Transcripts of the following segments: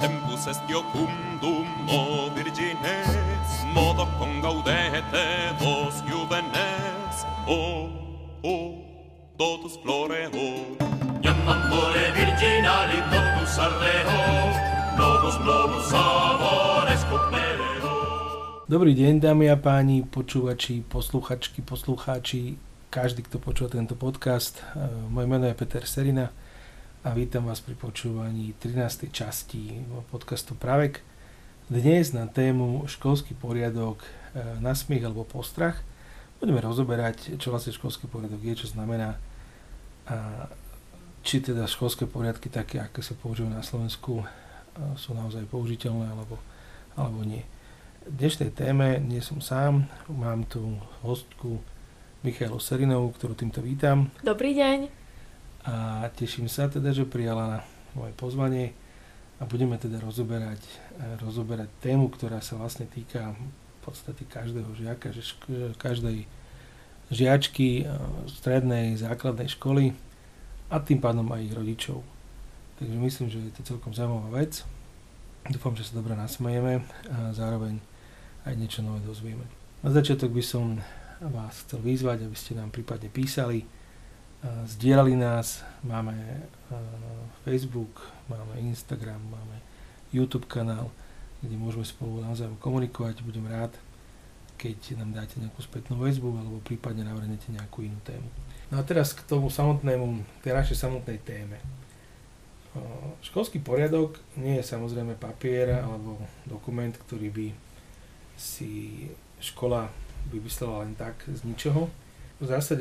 tempus est iocundum o virgines modo con gaudete vos juvenes. O o totus floreo iam amore virginali totus arreo novus novus amores copereo Dobrý deň, dámy a páni, počúvači, posluchačky, poslucháči, každý, kto počúva tento podcast. E, Moje meno je Peter Serina a vítam vás pri počúvaní 13. časti podcastu Pravek. Dnes na tému školský poriadok, e, nasmiech alebo postrach budeme rozoberať, čo vlastne školský poriadok je, čo znamená a či teda školské poriadky také, aké sa používajú na Slovensku, e, sú naozaj použiteľné alebo, alebo nie dnešnej téme nie som sám, mám tu hostku Michalu Serinovú, ktorú týmto vítam. Dobrý deň. A teším sa teda, že prijala moje pozvanie a budeme teda rozoberať, eh, rozoberať tému, ktorá sa vlastne týka v podstate každého žiaka, šk- každej žiačky eh, strednej, základnej školy a tým pádom aj ich rodičov. Takže myslím, že je to celkom zaujímavá vec. Dúfam, že sa dobre nasmejeme a zároveň aj niečo nové dozvieme. Na začiatok by som vás chcel vyzvať, aby ste nám prípadne písali, zdieľali nás, máme Facebook, máme Instagram, máme YouTube kanál, kde môžeme spolu navzájom komunikovať. Budem rád, keď nám dáte nejakú spätnú väzbu alebo prípadne navrhnete nejakú inú tému. No a teraz k tomu samotnému, tej našej samotnej téme. Školský poriadok nie je samozrejme papier alebo dokument, ktorý by si škola vymyslela len tak z ničoho.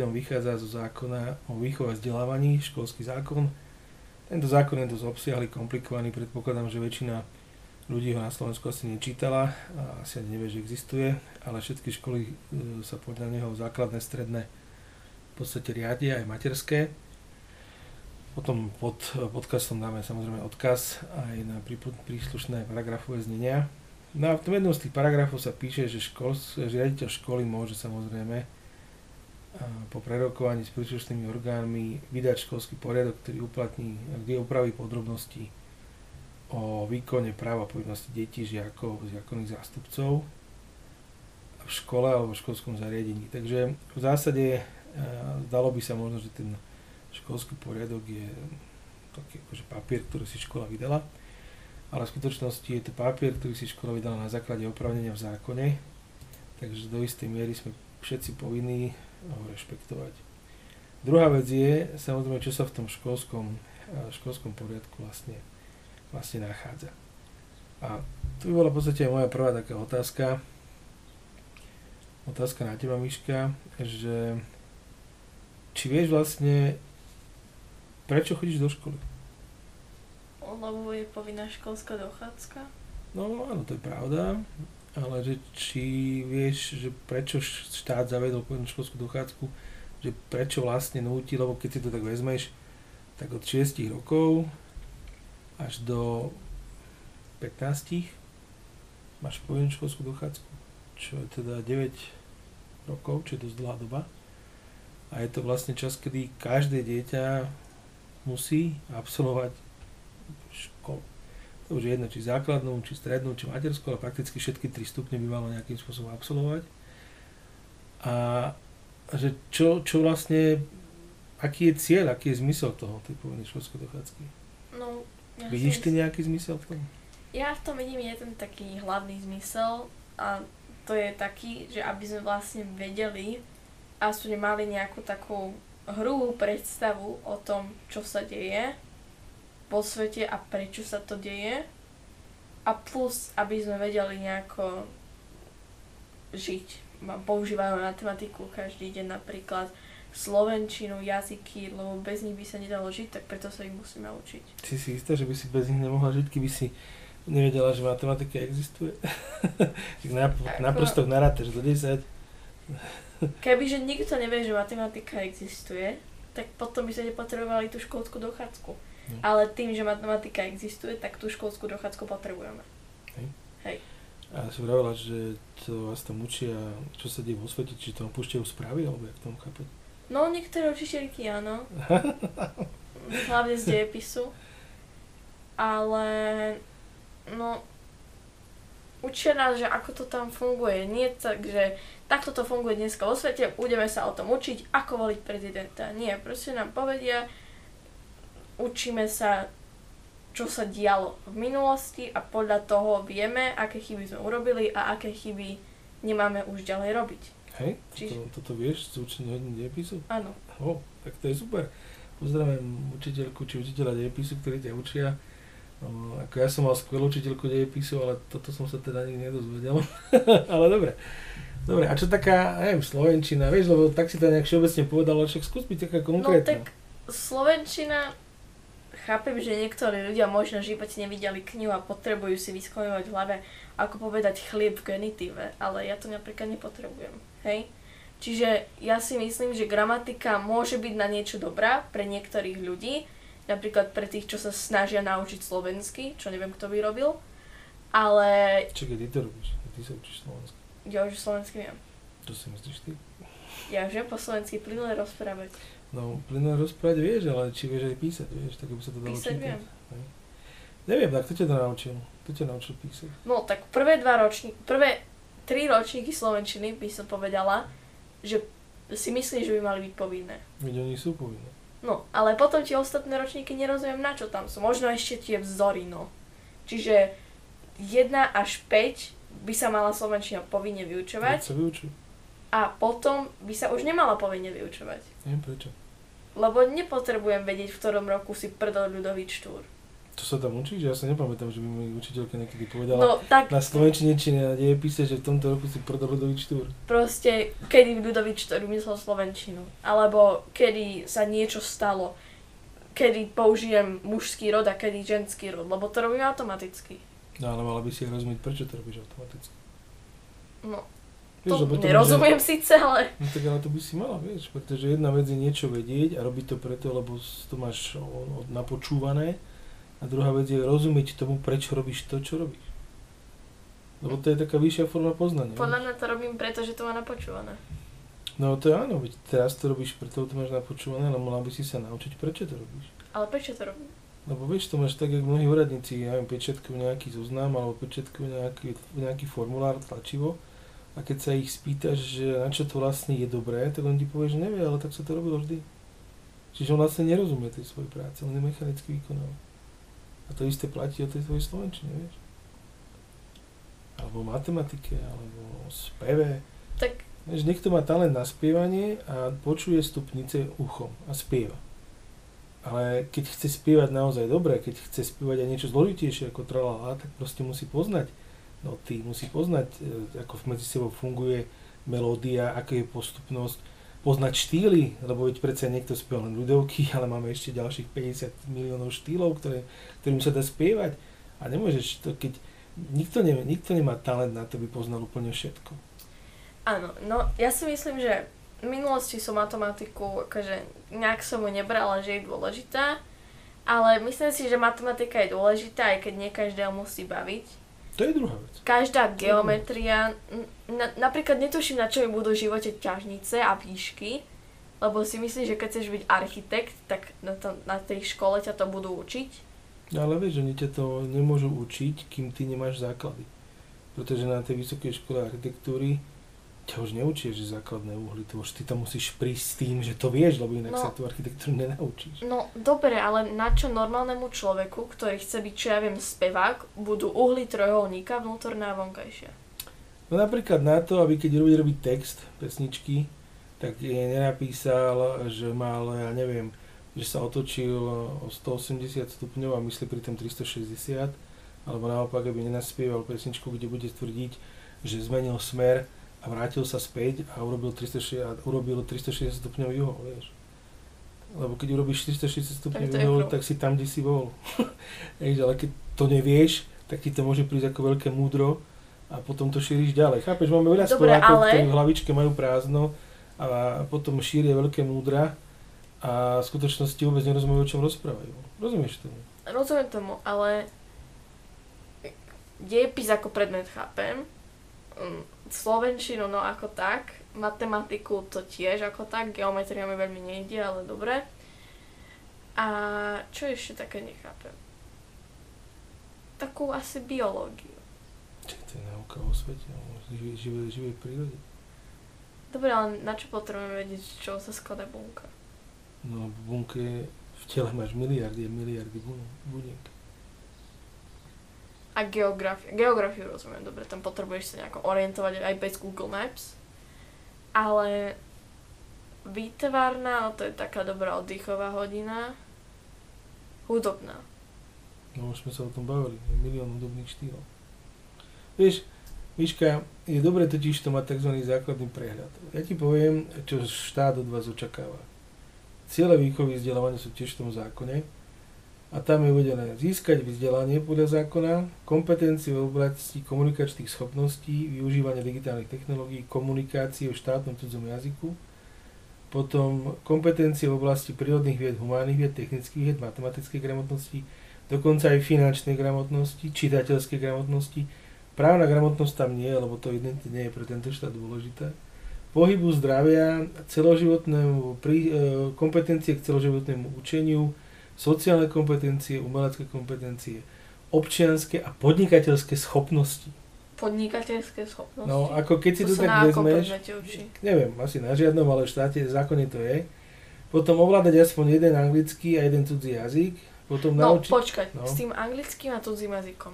On vychádza zo zákona o výchove a vzdelávaní, školský zákon. Tento zákon je dosť obsiahly, komplikovaný, predpokladám, že väčšina ľudí ho na Slovensku asi nečítala a asi ani nevie, že existuje, ale všetky školy e, sa podľa neho základné, stredné v podstate riadia, aj materské. Potom pod podcastom dáme samozrejme odkaz aj na príslušné paragrafové znenia, No a v tom jednom z tých paragrafov sa píše, že, škol, že riaditeľ školy môže samozrejme po prerokovaní s príslušnými orgánmi vydať školský poriadok, ktorý uplatní, kde upraví podrobnosti o výkone práva povinnosti detí, žiakov, zákonných zástupcov v škole alebo v školskom zariadení. Takže v zásade zdalo by sa možno, že ten školský poriadok je taký akože papier, ktorý si škola vydala ale v skutočnosti je to papier, ktorý si škola vydala na základe opravnenia v zákone, takže do istej miery sme všetci povinní ho rešpektovať. Druhá vec je, samozrejme, čo sa v tom školskom, školskom poriadku vlastne, vlastne nachádza. A to by bola v podstate moja prvá taká otázka, otázka na teba, Miška, že či vieš vlastne, prečo chodíš do školy? lebo je povinná školská dochádzka? No áno, to je pravda, ale že či vieš, že prečo štát zavedol povinnú školskú dochádzku, že prečo vlastne nutí, lebo keď si to tak vezmeš, tak od 6 rokov až do 15 máš povinnú školskú dochádzku, čo je teda 9 rokov, čo je dosť dlhá doba. A je to vlastne čas, kedy každé dieťa musí absolvovať. To už je jedno, či základnú, či strednú, či materskú, ale prakticky všetky tri stupne by malo nejakým spôsobom absolvovať. A že čo, čo vlastne, aký je cieľ, aký je zmysel toho, tej povinnej školskej dochádzky? No, ja Vidíš ty nejaký zmysel v tom? Ja v tom vidím jeden taký hlavný zmysel a to je taký, že aby sme vlastne vedeli, aspoň mali nejakú takú hrubú predstavu o tom, čo sa deje vo svete a prečo sa to deje. A plus, aby sme vedeli nejako žiť. Používajú matematiku každý deň napríklad slovenčinu, jazyky, lebo bez nich by sa nedalo žiť, tak preto sa ich musíme učiť. Si si istá, že by si bez nich nemohla žiť, keby si nevedela, že matematika existuje? tak nap- naprosto narátaš do 10. Kebyže nikto nevie, že matematika existuje, tak potom by sa nepotrebovali tú školskú dochádzku. Ale tým, že matematika existuje, tak tú školskú dochádzku potrebujeme. Hej. Hej. A si vravila, že to vás tam učia, čo sa deje vo svete, či tam púšťajú správy, alebo jak tomu chápať? No, niektoré učiteľky áno. Hlavne z dejepisu. ale no učia nás, že ako to tam funguje. Nie tak, že takto to funguje dneska vo svete, budeme sa o tom učiť, ako voliť prezidenta. Nie, proste nám povedia, učíme sa, čo sa dialo v minulosti a podľa toho vieme, aké chyby sme urobili a aké chyby nemáme už ďalej robiť. Hej, Čiže- toto, toto vieš z učenia dejepisu? Áno. O, tak to je super. Pozdravujem učiteľku či učiteľa dejepisu, ktorí ťa učia. O, ako ja som mal skvelú učiteľku dejepisu, ale toto som sa teda nikdy nedozvedel. ale dobre. Dobre, a čo taká, neviem, Slovenčina, vieš, lebo tak si to nejak všeobecne povedal, ale však skús byť taká No konkrétna. tak Slovenčina, chápem, že niektorí ľudia možno v živote nevideli knihu a potrebujú si vyskloňovať v hlave, ako povedať chlieb v genitíve, ale ja to napríklad nepotrebujem, hej? Čiže ja si myslím, že gramatika môže byť na niečo dobrá pre niektorých ľudí, napríklad pre tých, čo sa snažia naučiť slovensky, čo neviem, kto by robil, ale Čakaj, ty to robíš, ty sa učíš slovensky. ja už slovensky viem. Čo si myslíš ty? Ja už viem po slovensky plynule rozprávať. No, plynule rozprávať vieš, ale či vieš aj písať, vieš, tak aby sa to dalo Písať čítať. viem. Hej. Neviem, tak kto ťa to naučil? Kto ťa naučil písať? No tak prvé dva ročníky, prvé tri ročníky Slovenčiny by som povedala, že si myslím, že by mali byť povinné. Veď oni sú povinné. No, ale potom tie ostatné ročníky nerozumiem, na čo tam sú. Možno ešte tie vzory, no. Čiže 1 až 5 by sa mala Slovenčina povinne vyučovať sa vyučuj. a potom by sa už nemala povinne vyučovať. Neviem prečo. Lebo nepotrebujem vedieť, v ktorom roku si prdol ľudový štúr. To sa tam učíš? Ja sa nepamätám, že by mi učiteľka niekedy povedala No tak na slovenčine či na dejepise, že v tomto roku si prdol ľudový štúr. proste, kedy Ľudovič to vymyslel Slovenčinu. Alebo kedy sa niečo stalo. Kedy použijem mužský rod a kedy ženský rod. Lebo to robím automaticky. No ale mala by si rozumieť, prečo to robíš automaticky. No, Vieš, to to nerozumiem síce, ale... No tak ale to by si mala, vieš, pretože jedna vec je niečo vedieť a robiť to preto, lebo to máš napočúvané a druhá vec je rozumieť tomu, prečo robíš to, čo robíš. Lebo to je taká vyššia forma poznania. Podľa mňa to robím preto, že to má napočúvané. No to je áno, veď teraz to robíš preto, to máš napočúvané, ale mala by si sa naučiť, prečo to robíš. Ale prečo to robím? Lebo vieš, to máš tak, jak mnohí úradníci, ja neviem, pečetkujú nejaký zoznam alebo pečetkujú nejaký, nejaký formulár tlačivo a keď sa ich spýtaš, že na čo to vlastne je dobré, tak on ti povie, že nevie, ale tak sa to robilo vždy. Čiže on vlastne nerozumie tej svojej práce, on je mechanicky vykonáva. A to isté platí o tej tvojej slovenčine, vieš. Alebo matematike, alebo speve. Tak Vieš, niekto má talent na spievanie a počuje stupnice uchom a spieva. Ale keď chce spievať naozaj dobre, keď chce spievať aj niečo zložitejšie ako tralala, tak proste musí poznať noty, musí poznať, e, ako medzi sebou funguje melódia, aká je postupnosť, poznať štýly, lebo veď predsa niekto spieva len ľudovky, ale máme ešte ďalších 50 miliónov štýlov, ktoré, ktorým sa dá spievať. A nemôžeš to, keď nikto, nemá, nikto nemá talent na to, by poznal úplne všetko. áno, no ja si myslím, že v minulosti som matematiku, akože nejak som ju nebrala, že je dôležitá, ale myslím si, že matematika je dôležitá, aj keď nie každého musí baviť. To je druhá vec. Každá geometria, na, napríklad netuším, na čo mi budú v živote ťažnice a výšky, lebo si myslím, že keď chceš byť architekt, tak na, to, na tej škole ťa to budú učiť. No ale vieš, oni ťa to nemôžu učiť, kým ty nemáš základy. Pretože na tej vysokej škole architektúry ťa už neučia, že základné uhly, to už ty tam musíš prísť s tým, že to vieš, lebo inak No. sa tú architektúru nenaučíš. No dobre, ale na čo normálnemu človeku, ktorý chce byť, čo ja viem, spevák, budú uhly trojuholníka vnútorná a vonkajšia? No napríklad na to, aby keď bude robiť text pesničky, tak je nenapísal, že mal, ja neviem, že sa otočil o 180 stupňov a myslí pri tom 360, alebo naopak, aby nenaspieval pesničku, kde bude tvrdiť, že zmenil smer a vrátil sa späť a urobil 360, a urobil 360 stupňov juho, vieš. Lebo keď urobíš 360 stupňov juho, tak si tam, kde si bol. Ale keď to nevieš, tak ti to môže prísť ako veľké múdro a potom to šíriš ďalej. Chápeš, máme veľa Dobre, Slovákov, ale- ktorí v hlavičke majú prázdno a potom šíria veľké múdra a v skutočnosti vôbec nerozumejú, o čom rozprávajú. Rozumieš tomu? Rozumiem tomu, ale dejepis ako predmet chápem, slovenčinu no ako tak, matematiku to tiež ako tak, geometria mi veľmi nejde, ale dobre. A čo ešte také nechápem? takú asi biológiu. Čo to je náuka o svete, o živej, živej, živej prírode? Dobre, ale na čo potrebujeme vedieť, čoho sa skladá bunka? No v bunke v tele máš miliardy a miliardy bun- buniek. A geografiu. Geografiu rozumiem, dobre, tam potrebuješ sa nejako orientovať aj bez Google Maps. Ale výtvarná, no to je taká dobrá oddychová hodina. Hudobná. No už sme sa o tom bavili, je milión hudobných štýlov. Vieš, Miška, je dobre totiž to mať tzv. základný prehľad. Ja ti poviem, čo štát od vás očakáva. Ciele výchovy vzdelávania sú tiež v tom zákone a tam je uvedené získať vzdelanie podľa zákona, kompetencie v oblasti komunikačných schopností, využívanie digitálnych technológií, komunikácie v štátnom cudzom jazyku, potom kompetencie v oblasti prírodných vied, humánnych vied, technických vied, matematickej gramotnosti, dokonca aj finančnej gramotnosti, čitateľskej gramotnosti. Právna gramotnosť tam nie, lebo to evidentne nie je pre tento štát dôležité. Pohybu zdravia, celoživotnému, e, kompetencie k celoživotnému učeniu, sociálne kompetencie, umelecké kompetencie, občianske a podnikateľské schopnosti. Podnikateľské schopnosti. No, ako keď si to, to tak vezmeš, neviem, asi na žiadnom, ale v štáte zákone to je. Potom ovládať aspoň jeden anglický a jeden cudzí jazyk. Potom No, naučiť... počkať, no. s tým anglickým a cudzím jazykom.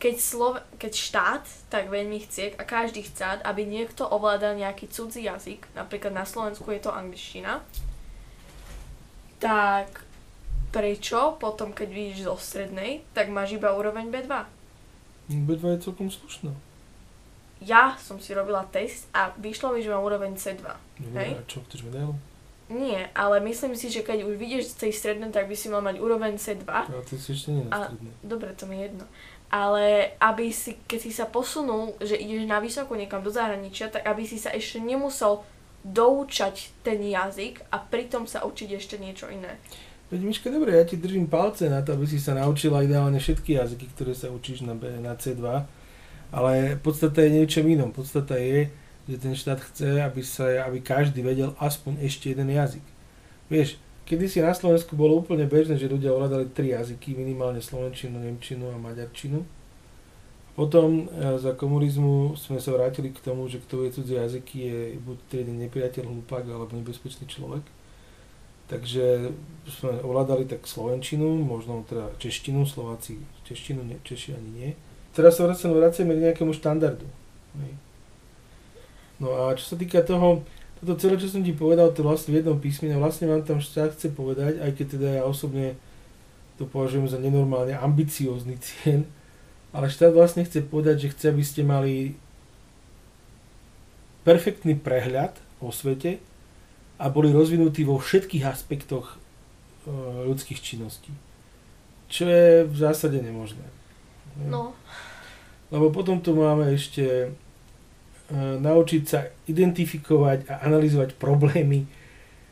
Keď, Slove- keď štát tak veľmi chce a každý chce, aby niekto ovládal nejaký cudzí jazyk, napríklad na Slovensku je to angličtina, tak prečo potom, keď vidíš zo strednej, tak máš iba úroveň B2? B2 je celkom slušná. Ja som si robila test a vyšlo mi, že mám úroveň C2. Dobre, a čo, chceš medailu? Nie, ale myslím si, že keď už vidieš z tej strednej, tak by si mal mať úroveň C2. A ty si ešte nie na strednej. Dobre, to mi je jedno. Ale aby si, keď si sa posunul, že ideš na vysoko niekam do zahraničia, tak aby si sa ešte nemusel doučať ten jazyk a pritom sa učiť ešte niečo iné. Veď Miška, dobre, ja ti držím palce na to, aby si sa naučila ideálne všetky jazyky, ktoré sa učíš na, B, na C2, ale podstata je niečo inom. Podstata je, že ten štát chce, aby, sa, aby každý vedel aspoň ešte jeden jazyk. Vieš, kedy si na Slovensku bolo úplne bežné, že ľudia ovládali tri jazyky, minimálne slovenčinu, nemčinu a maďarčinu. Potom e, za komunizmu sme sa vrátili k tomu, že kto vie cudzie jazyky je buď triedny nepriateľ, hlupák alebo nebezpečný človek. Takže sme ovládali tak slovenčinu, možno teda češtinu, Slováci češtinu, ne, Češi ani nie. Teraz sa vracame, vracame k nejakému štandardu. No a čo sa týka toho, toto celé, čo som ti povedal, to vlastne v jednom písmene, vlastne vám tam štát chce povedať, aj keď teda ja osobne to považujem za nenormálne ambiciózny cien, ale štát vlastne chce povedať, že chce, aby ste mali perfektný prehľad o svete a boli rozvinutí vo všetkých aspektoch e, ľudských činností. Čo je v zásade nemožné. No, Lebo potom tu máme ešte e, naučiť sa identifikovať a analyzovať problémy,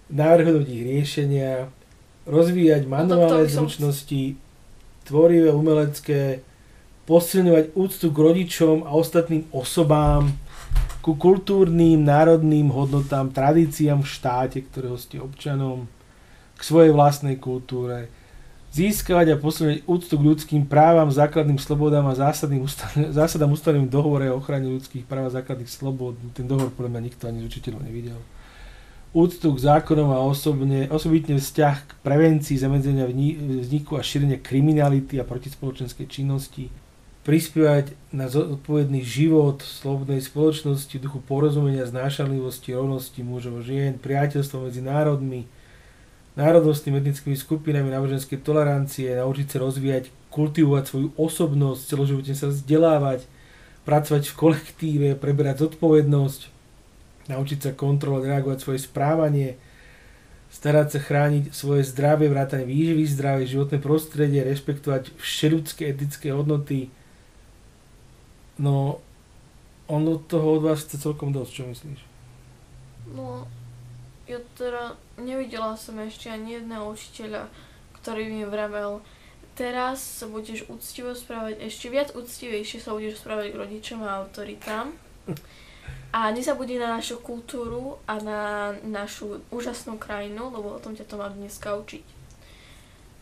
navrhnúť ich riešenia, rozvíjať manuálne by som- zručnosti, tvorivé, umelecké, posilňovať úctu k rodičom a ostatným osobám, ku kultúrnym, národným hodnotám, tradíciám v štáte, ktorého ste občanom, k svojej vlastnej kultúre, získavať a posilňovať úctu k ľudským právam, základným slobodám a zásadným ústav, zásadám ústavným dohovore o ochrane ľudských práv a základných slobod. Ten dohovor podľa mňa nikto ani z učiteľov nevidel. Úctu k zákonom a osobne, osobitne vzťah k prevencii zamedzenia vzniku a šírenia kriminality a protispoločenskej činnosti, prispievať na zodpovedný život slobodnej spoločnosti, duchu porozumenia, znášanlivosti, rovnosti mužov a žien, priateľstvo medzi národmi, národnostnými etnickými skupinami, náboženskej tolerancie, naučiť sa rozvíjať, kultivovať svoju osobnosť, celoživotne sa vzdelávať, pracovať v kolektíve, preberať zodpovednosť, naučiť sa kontrolovať, reagovať svoje správanie, starať sa chrániť svoje zdravie, vrátane výživy zdravie, životné prostredie, rešpektovať všeľudské etické hodnoty. No, on od toho od vás chce celkom dosť, čo myslíš? no, ja teda nevidela som ešte ani jedného učiteľa, ktorý mi vravel, teraz sa budeš úctivo správať, ešte viac úctivejšie sa budeš správať k rodičom a autoritám. A nezabudni na našu kultúru a na našu úžasnú krajinu, lebo o tom ťa to mám dneska učiť.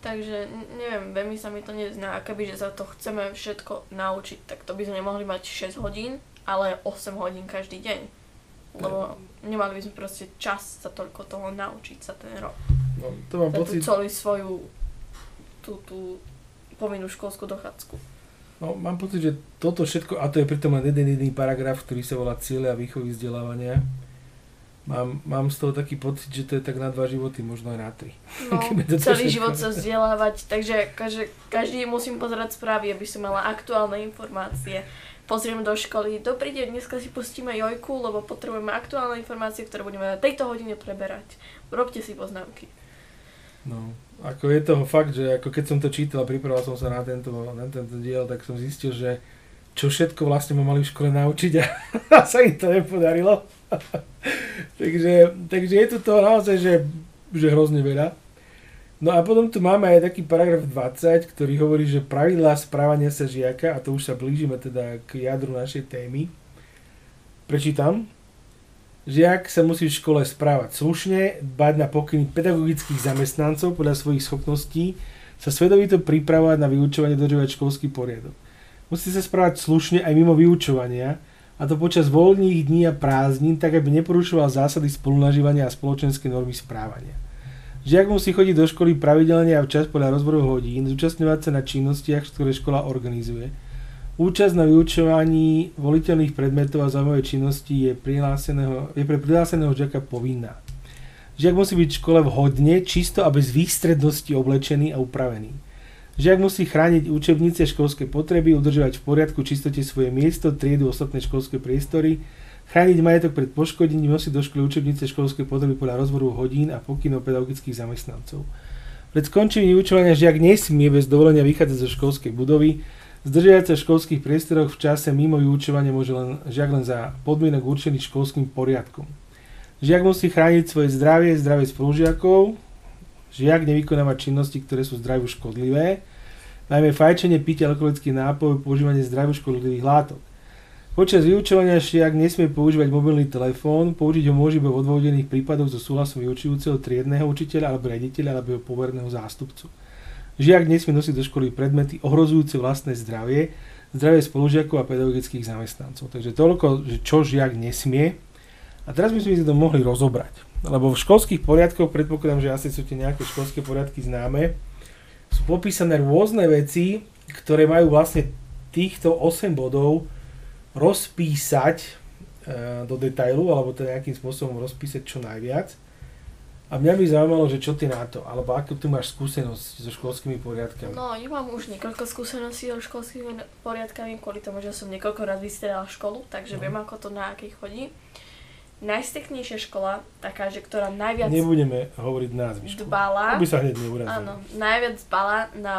Takže neviem, veľmi sa mi to nezná. Keby, že sa to chceme všetko naučiť, tak to by sme nemohli mať 6 hodín, ale 8 hodín každý deň. Lebo nemali by sme proste čas sa toľko toho naučiť sa ten rok. No, to mám Za pocit, celú svoju tú, tú povinnú školskú dochádzku. no, mám pocit, že toto všetko, a to je pritom len jeden jediný paragraf, ktorý sa volá Ciele a výchovy vzdelávania, mám, mám z toho taký pocit, že to je tak na dva životy, možno aj na tri. No, celý život sa vzdelávať, takže každý, každý musím pozerať správy, aby som mala aktuálne informácie. Pozriem do školy, dobrý deň, dneska si pustíme jojku, lebo potrebujeme aktuálne informácie, ktoré budeme na tejto hodine preberať. Robte si poznámky. No, ako je toho fakt, že ako keď som to čítal a pripravoval som sa na tento, na tento diel, tak som zistil, že čo všetko vlastne ma mali v škole naučiť a, a sa im to nepodarilo. takže, takže je tu toho naozaj, že, že hrozne veľa. No a potom tu máme aj taký paragraf 20, ktorý hovorí, že pravidlá správania sa žiaka, a to už sa blížime teda k jadru našej témy, prečítam. Žiak sa musí v škole správať slušne, dbať na pokyny pedagogických zamestnancov podľa svojich schopností, sa svedomito pripravovať na vyučovanie, dodržovať školský poriadok. Musí sa správať slušne aj mimo vyučovania, a to počas voľných dní a prázdnin, tak aby neporušoval zásady spolunažívania a spoločenské normy správania. Žiak musí chodiť do školy pravidelne a včas podľa rozboru hodín, zúčastňovať sa na činnostiach, ktoré škola organizuje. Účasť na vyučovaní voliteľných predmetov a zaujímavej činnosti je, je pre prihláseného žiaka povinná. Žiak musí byť v škole vhodne, čisto a bez výstrednosti oblečený a upravený. Žiak musí chrániť učebnice školské potreby, udržovať v poriadku čistote svoje miesto, triedu, ostatné školské priestory, chrániť majetok pred poškodením, nosiť do školy učebnice školské potreby podľa rozboru hodín a pokynov pedagogických zamestnancov. Pred skončením vyučovania žiak nesmie bez dovolenia vychádzať zo školskej budovy, zdržiavať sa v školských priestoroch v čase mimo vyučovania môže len, žiak len za podmienok určených školským poriadkom. Žiak musí chrániť svoje zdravie, zdravie spolužiakov, žiak nevykonáva činnosti, ktoré sú zdraviu škodlivé, najmä fajčenie, pitie alkoholických nápojov, používanie zdraviu škodlivých látok. Počas vyučovania žiak nesmie používať mobilný telefón, použiť ho môže iba v odvodených prípadoch so súhlasom vyučujúceho triedneho učiteľa alebo riaditeľa alebo jeho poverného zástupcu. Žiak nesmie nosiť do školy predmety ohrozujúce vlastné zdravie, zdravie spolužiakov a pedagogických zamestnancov. Takže toľko, že čo žiak nesmie. A teraz by sme si to mohli rozobrať. Lebo v školských poriadkoch, predpokladám, že asi sú tie nejaké školské poriadky známe, sú popísané rôzne veci, ktoré majú vlastne týchto 8 bodov rozpísať e, do detailu, alebo to nejakým spôsobom rozpísať čo najviac. A mňa by zaujímalo, že čo ty na to, alebo ako ty máš skúsenosť so školskými poriadkami. No, ja mám už niekoľko skúseností so školskými poriadkami, kvôli tomu, že som niekoľko raz vystredala školu, takže No. viem, ako to na akej chodí. Najsteknejšia škola, taká, že ktorá najviac Nebudeme hovoriť názvy školy. dbala, Aby sa hneď neurazili. áno, najviac dbala na,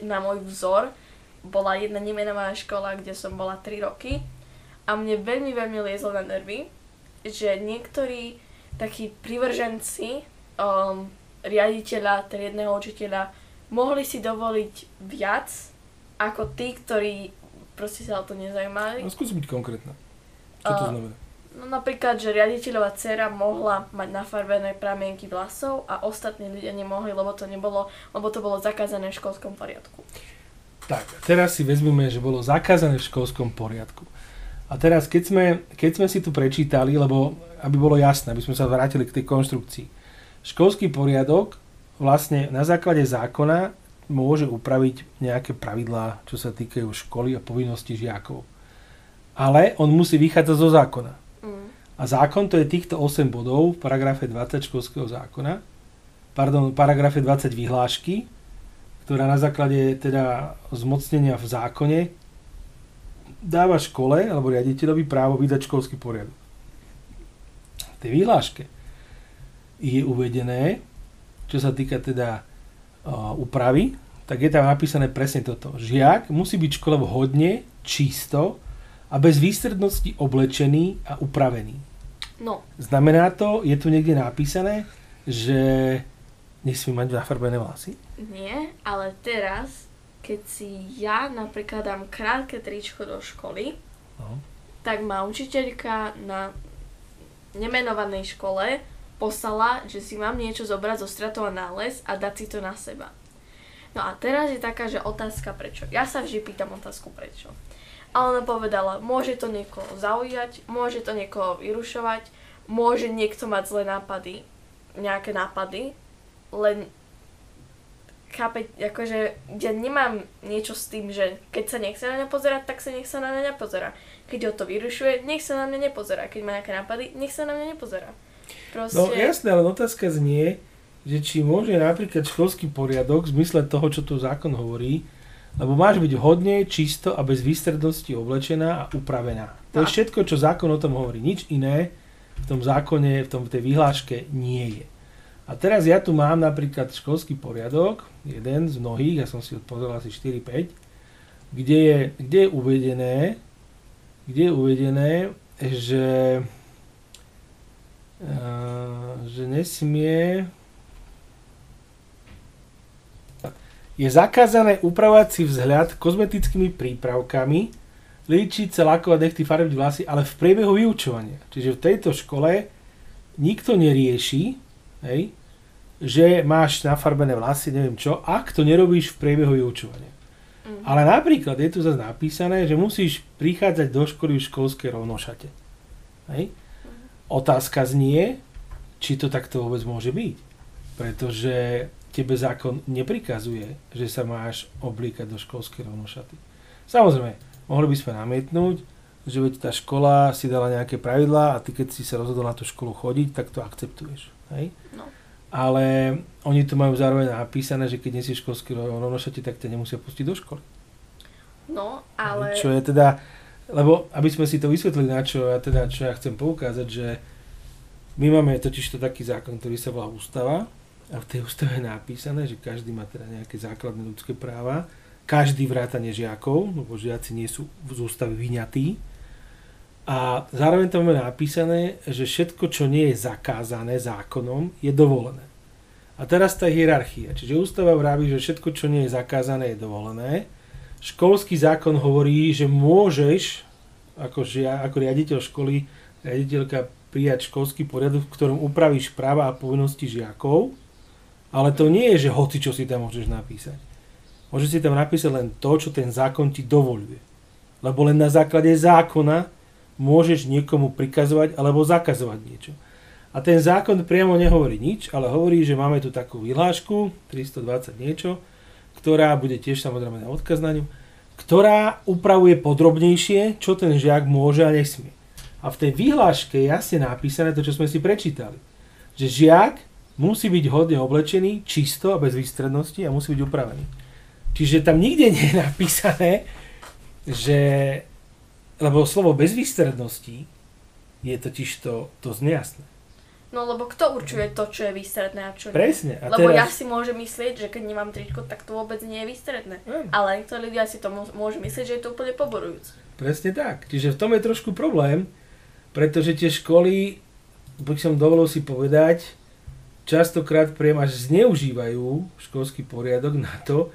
na môj vzor, bola jedna nemenovaná škola, kde som bola 3 roky a mne veľmi, veľmi liezlo na nervy, že niektorí takí privrženci um, riaditeľa, triedneho učiteľa mohli si dovoliť viac ako tí, ktorí proste sa o to nezaujímali. No, skús byť konkrétna. Čo to A- znamená? No napríklad, že riaditeľová dcera mohla mať nafarbené pramienky vlasov a ostatní ľudia nemohli, lebo to nebolo, lebo to bolo zakázané v školskom poriadku. Tak, teraz si vezmeme, že bolo zakázané v školskom poriadku. A teraz, keď sme, keď sme si tu prečítali, lebo aby bolo jasné, aby sme sa vrátili k tej konštrukcii. Školský poriadok vlastne na základe zákona môže upraviť nejaké pravidlá, čo sa týkajú školy a povinnosti žiakov. Ale on musí vychádzať zo zákona. A zákon to je týchto 8 bodov v paragrafe 20 školského zákona, pardon, paragrafe 20 vyhlášky, ktorá na základe teda zmocnenia v zákone dáva škole alebo riaditeľovi právo vydať školský poriadok. V tej vyhláške je uvedené, čo sa týka teda uh, úpravy, tak je tam napísané presne toto. Žiak musí byť škole vhodne, čisto a bez výstrednosti oblečený a upravený. No, Znamená to, je tu niekde napísané, že nesmí mať nafarbené vlasy? nie, ale teraz, keď si ja napríklad dám krátke tričko do školy, No. tak ma učiteľka na nemenovanej škole poslala, že si mám niečo zobrať zo stratova nález a dať si to na seba. No a teraz je taká, že otázka prečo. Ja sa vždy pýtam otázku prečo. A ona povedala, môže to niekoho zaujať, môže to niekoho vyrušovať, môže niekto mať zlé nápady, nejaké nápady, len chápe, akože ja nemám niečo s tým, že keď sa nechce na mňa pozerať, tak sa nech sa na mňa nepozerá. Keď ho to vyrušuje, nech sa na mňa nepozerá. Keď má nejaké nápady, nech sa na mňa nepozerá. Proste... No jasné, ale otázka znie, že či môže napríklad školský poriadok v zmysle toho, čo tu zákon hovorí, lebo máš byť hodne, čisto a bez výstrednosti oblečená a upravená. To je všetko, čo zákon o tom hovorí. Nič iné v tom zákone, v tom, tej vyhláške nie je. A teraz ja tu mám napríklad školský poriadok, jeden z mnohých, ja som si odpovedal asi 4-5, kde je, kde je uvedené, kde je uvedené, že, uh, že nesmie je zakázané upravovať si vzhľad kozmetickými prípravkami, líčiť sa, lakovať nechty, farbiť vlasy, ale v priebehu vyučovania. Čiže v tejto škole nikto nerieši, hej, že máš nafarbené vlasy, neviem čo, ak to nerobíš v priebehu vyučovania. Mm. Ale napríklad je tu zase napísané, že musíš prichádzať do školy v školskej rovnošate. Hej? Mm. Otázka znie, či to takto vôbec môže byť. Pretože tebe zákon neprikazuje, že sa máš oblíkať do školskej rovnošaty. Samozrejme, mohli by sme namietnúť, že veď tá škola si dala nejaké pravidlá a ty keď si sa rozhodol na tú školu chodiť, tak to akceptuješ. Hej? No. Ale oni tu majú zároveň napísané, že keď nie si školský rovnošate, tak ťa nemusia pustiť do školy. No, ale... Čo je teda, lebo aby sme si to vysvetlili, na čo ja, teda, čo ja chcem poukázať, že my máme totiž to taký zákon, ktorý sa volá ústava, a v tej ústave je napísané, že každý má teda nejaké základné ľudské práva, každý vrátane žiakov, lebo žiaci nie sú z ústavy vyňatí. A zároveň tam máme napísané, že všetko, čo nie je zakázané zákonom, je dovolené. A teraz tá hierarchia. Čiže ústava vraví, že všetko, čo nie je zakázané, je dovolené. Školský zákon hovorí, že môžeš, ako, žia, ako riaditeľ školy, riaditeľka prijať školský poriadok, v ktorom upravíš práva a povinnosti žiakov ale to nie je, že hoci čo si tam môžeš napísať. Môžeš si tam napísať len to, čo ten zákon ti dovoluje. Lebo len na základe zákona môžeš niekomu prikazovať alebo zakazovať niečo. A ten zákon priamo nehovorí nič, ale hovorí, že máme tu takú vyhlášku, 320 niečo, ktorá bude tiež samozrejme na odkaz na ňu, ktorá upravuje podrobnejšie, čo ten žiak môže a nesmie. A v tej vyhláške je jasne napísané to, čo sme si prečítali. Že žiak musí byť hodne oblečený, čisto a bez výstrednosti a musí byť upravený. Čiže tam nikde nie je napísané, že, lebo slovo bez výstrednosti je totiž to, to nejasné. No lebo kto určuje to, čo je výstredné a čo nie? Presne. A lebo teraz... ja si môžem myslieť, že keď nemám tričko, tak to vôbec nie je výstredné. Mm. Ale niektorí ľudia si to môžu myslieť, že je to úplne poborujúce. Presne tak. Čiže v tom je trošku problém, pretože tie školy, by som dovolil si povedať, častokrát priem až zneužívajú školský poriadok na to,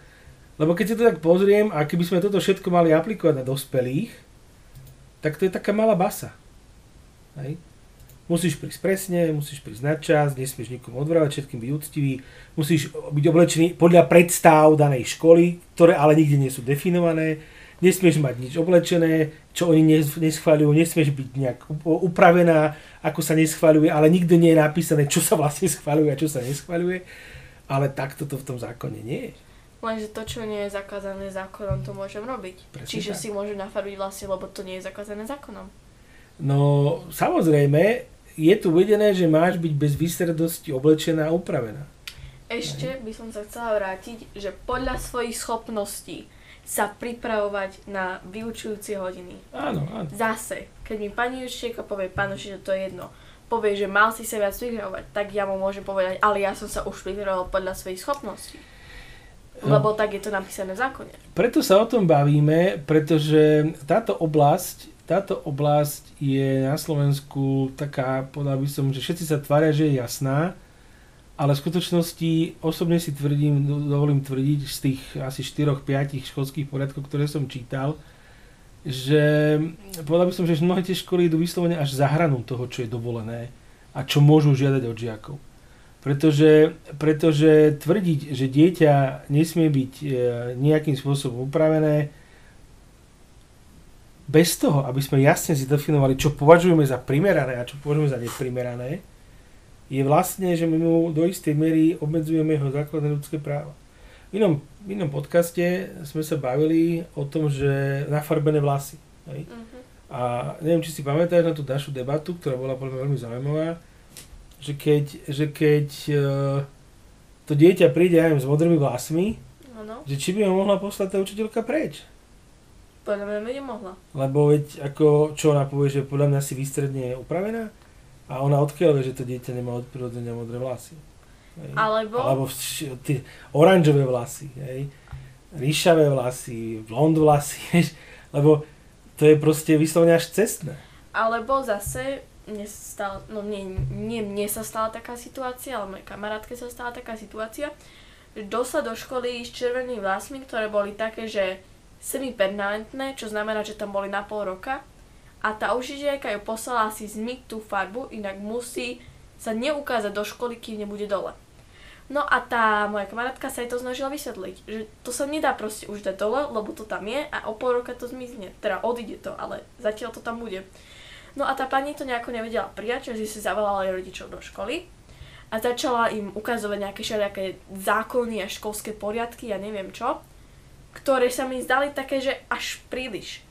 lebo keď si to tak pozriem, a keby sme toto všetko mali aplikovať na dospelých, tak to je taká malá basa. Hej? Musíš prísť presne, musíš prísť na čas, nesmieš nikomu odvrávať, všetkým byť úctivý, musíš byť oblečený podľa predstav danej školy, ktoré ale nikde nie sú definované, nesmieš mať nič oblečené, čo oni neschváľujú, nesmieš byť nejak upravená, ako sa neschváľuje, ale nikde nie je napísané, čo sa vlastne schváľuje a čo sa neschváľuje. Ale takto to v tom zákone nie je. Lenže to, čo nie je zakázané zákonom, to môžem robiť. Presne Čiže tak. si môžem nafarbiť vlastne, lebo to nie je zakázané zákonom. No, samozrejme, je tu uvedené, že máš byť bez výstredosti oblečená a upravená. Ešte by som sa chcela vrátiť, že podľa svojich schopností sa pripravovať na vyučujúcie hodiny. Áno, áno. Zase, keď mi pani učiteľka povie, pán učiteľ, to je jedno, povie, že mal si sa viac pripravovať, tak ja mu môžem povedať, ale ja som sa už pripravoval podľa svojich schopností. No. Lebo tak je to napísané v zákone. Preto sa o tom bavíme, pretože táto oblasť, táto oblasť je na Slovensku taká, povedal by som, že všetci sa tvária, že je jasná, ale v skutočnosti osobne si tvrdím, dovolím tvrdiť z tých asi 4-5 školských poriadkov, ktoré som čítal, že povedal by som, že mnohé tie školy idú vyslovene až za hranu toho, čo je dovolené a čo môžu žiadať od žiakov. Pretože, pretože tvrdiť, že dieťa nesmie byť e, nejakým spôsobom upravené, bez toho, aby sme jasne si definovali, čo považujeme za primerané a čo považujeme za neprimerané, je vlastne, že my mu do istej miery obmedzujeme jeho základné ľudské práva. V inom, v inom podcaste sme sa bavili o tom, že nafarbené vlasy. Hej? Uh-huh. A neviem, či si pamätáš na tú našu debatu, ktorá bola podľa veľmi zaujímavá, že keď, že keď uh, to dieťa príde aj s modrými vlasmi, ano. že či by ho mohla poslať tá učiteľka preč. Podľa mňa by nemohla. Lebo veď ako, čo ona povie, že podľa mňa si výstredne upravená a ona odkiaľ vie, že to dieťa nemá od prirodzenia modré vlasy. Hej. Alebo? Alebo tie oranžové vlasy, hej. ríšavé vlasy, blond vlasy, hej. lebo to je proste vyslovene až cestné. Alebo zase mne sa stala, no nie, nie mne sa stala taká situácia, ale mojej kamarátke sa stala taká situácia, že dosla do školy s červenými vlasmi, ktoré boli také, že semi-permanentné, čo znamená, že tam boli na pol roka a tá učiteľka ju poslala si zmyť tú farbu, inak musí sa neukázať do školy, kým nebude dole. No a tá moja kamarátka sa jej to snažila vysvetliť, že to sa nedá proste už dať dole, lebo to tam je a o pol roka to zmizne. Teda odíde to, ale zatiaľ to tam bude. No a tá pani to nejako nevedela prijať, že si zavolala aj rodičov do školy a začala im ukazovať nejaké všelijaké zákony a školské poriadky a ja neviem čo, ktoré sa mi zdali také, že až príliš.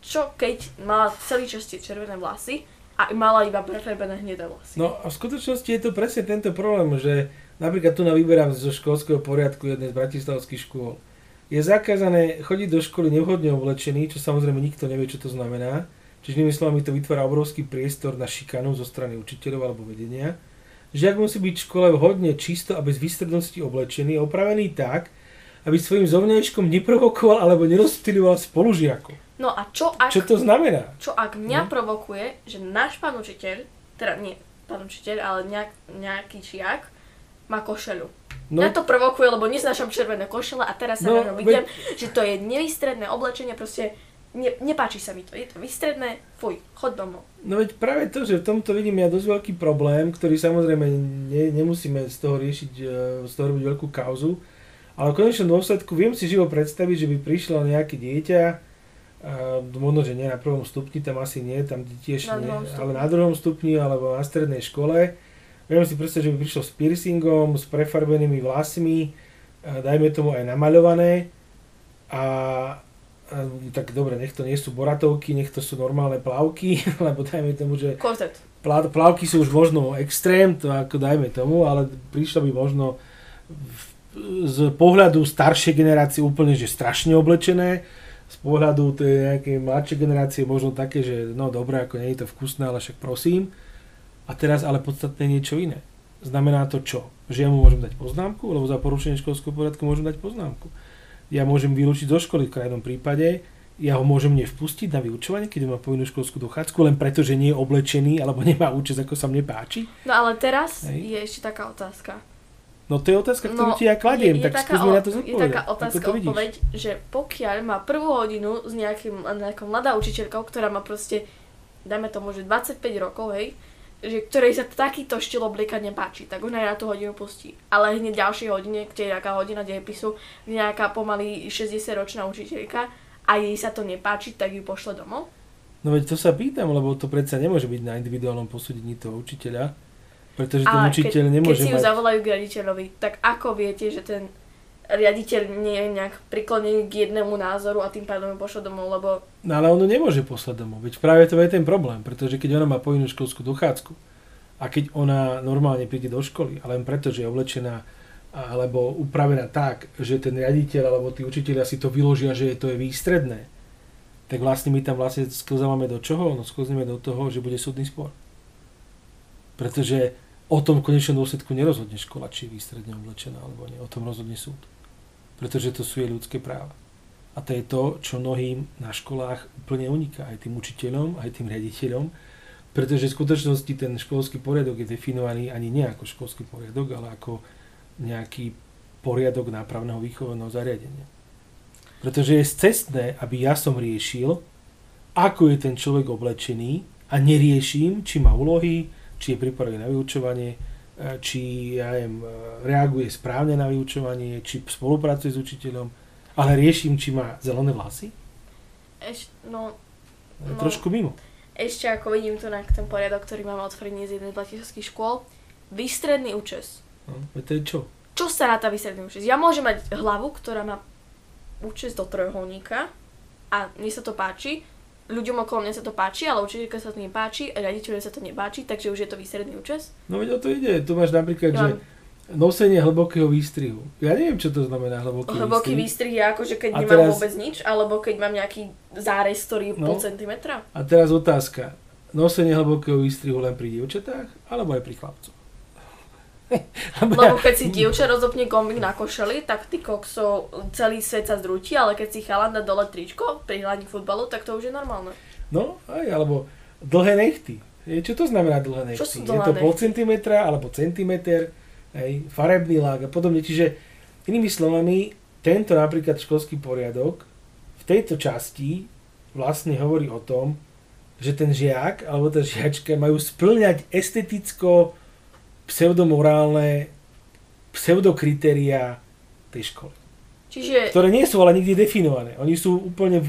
Čo keď mala celý čas tie červené vlasy a mala iba prefarbené hnedé vlasy. No a v skutočnosti je to presne tento problém, že napríklad tu na vyberám zo školského poriadku jednej z bratislavských škôl. Je zakázané chodiť do školy nevhodne oblečený, čo samozrejme nikto nevie, čo to znamená Čiže inými slovami to vytvára obrovský priestor na šikanu zo strany učiteľov alebo vedenia. Žiak musí byť v škole hodne čisto a bez výstrednosti oblečený, opravený tak, aby svojim zovňajškom neprovokoval alebo nerozptýľoval spolužiakov. No a čo ak... Čo to znamená? Čo ak mňa no? provokuje, že náš pán učiteľ, teda nie pán učiteľ, ale nejak, nejaký žiak, má košelu. No. Mňa to provokuje, lebo neznášam červené košele a teraz sa no, na vidím, veď... že to je nevýstredné oblečenie, proste ne, nepáči sa mi to, je to vystredné, fuj, chod domov. No veď práve to, že v tomto vidím ja dosť veľký problém, ktorý samozrejme ne, nemusíme z toho riešiť, e, z toho robiť veľkú kauzu, ale v konečnom dôsledku viem si živo predstaviť, že by prišlo nejaké dieťa, a možno, že nie na prvom stupni, tam asi nie, tam tiež nie, ale na druhom stupni alebo na strednej škole. Viem si predstaviť, že by prišlo s piercingom, s prefarbenými vlasmi, dajme tomu aj namaľované a tak dobre, nech to nie sú boratovky, nech to sú normálne plavky, lebo dajme tomu, že Kortet. plavky sú už možno extrém, to ako dajme tomu, ale prišlo by možno z pohľadu staršej generácie úplne, že strašne oblečené, z pohľadu tej nejakej mladšej generácie možno také, že no dobre, ako nie je to vkusné, ale však prosím. A teraz ale podstatné niečo iné. Znamená to čo? Že ja mu môžem dať poznámku, lebo za porušenie školského poriadku môžem dať poznámku ja môžem vylúčiť zo školy v krajnom prípade, ja ho môžem nevpustiť na vyučovanie, keď má povinnú školskú dochádzku, len preto, že nie je oblečený alebo nemá účest, ako sa mne páči. No ale teraz Hej. je ešte taká otázka. No to je otázka, ktorú no, ti ja kladiem, je, je tak skús mi na to zodpovedať. Je taká otázka, odpoveď, že pokiaľ má prvú hodinu s nejakým, nejakou mladá učiteľkou, ktorá má proste, dajme tomu, že 25 rokov, hej, že ktorej sa takýto štýl obliekať nepáči, tak ona na tú hodinu pustí. Ale hneď ďalšej hodine, kde je nejaká hodina dejepisu, nejaká pomaly 60-ročná učiteľka a jej sa to nepáči, tak ju pošle domov? No veď to sa pýtam, lebo to predsa nemôže byť na individuálnom posúdení toho učiteľa, pretože ten Ale učiteľ nemôže keď si ju mať... zavolajú k riaditeľovi, tak ako viete, že ten riaditeľ nie je nejak priklonený k jednému názoru a tým pádom ju pošle domov, lebo... No ale ono nemôže poslať domov, veď práve to je ten problém, pretože keď ona má povinnú školskú dochádzku a keď ona normálne príde do školy, ale len preto, že je oblečená alebo upravená tak, že ten riaditeľ alebo tí učiteľia si to vyložia, že to je výstredné, tak vlastne my tam vlastne sklzávame do čoho? No sklzneme do toho, že bude súdny spor. Pretože o tom konečnom dôsledku nerozhodne škola, či je výstredne oblečená alebo nie. O tom rozhodne súd pretože to sú jej ľudské práva. A to je to, čo mnohým na školách úplne uniká, aj tým učiteľom, aj tým riaditeľom, pretože v skutočnosti ten školský poriadok je definovaný ani nie ako školský poriadok, ale ako nejaký poriadok nápravného výchovného zariadenia. Pretože je cestné, aby ja som riešil, ako je ten človek oblečený a neriešim, či má úlohy, či je pripravený na vyučovanie, či ja neviem, reaguje správne na vyučovanie, či spolupracuje s učiteľom, ale riešim, či má zelené vlasy? Eš, no, No. Trošku mimo. ešte ako vidím tu na ten poriadok, ktorý máme otvorený z jednej bratislavských škôl, výstredný účes. No, to je čo? Čo sa ráta výstredný účes? Ja môžem mať hlavu, ktorá má účes do trojuholníka a mne sa to páči, ľuďom okolo mňa sa to páči, ale učiteľke sa to nepáči, riaditeľovi sa to nepáči, takže už je to výstredný účes. No veď o to ide. Tu máš napríklad, Ja že nosenie hlbokého výstrihu. Ja neviem, čo to znamená hlboký, hlboký výstrih. výstrih je ako, že keď A nemám teraz- vôbec nič, alebo keď mám nejaký zárez, ktorý je No. pol centimetra. A teraz otázka. Nosenie hlbokého výstrihu len pri dievčatách, alebo aj pri chlapcoch? Lebo keď si dievča rozopne gombík na košeli, tak ty kokso, celý svet sa zdrúti, ale keď si chalan dá dole tričko pri hľadní futbalu, tak to už je normálne. No, aj, alebo dlhé nechty. Čo to znamená dlhé nechty? Čo je to pol centimetra alebo centimeter, hej, farebný lák a podobne. Čiže inými slovami, tento napríklad školský poriadok v tejto časti vlastne hovorí o tom, že ten žiak alebo tá žiačka majú splňať esteticko pseudomorálne pseudokritéria tej školy Čiže ktoré nie sú ale nikdy definované. Oni sú úplne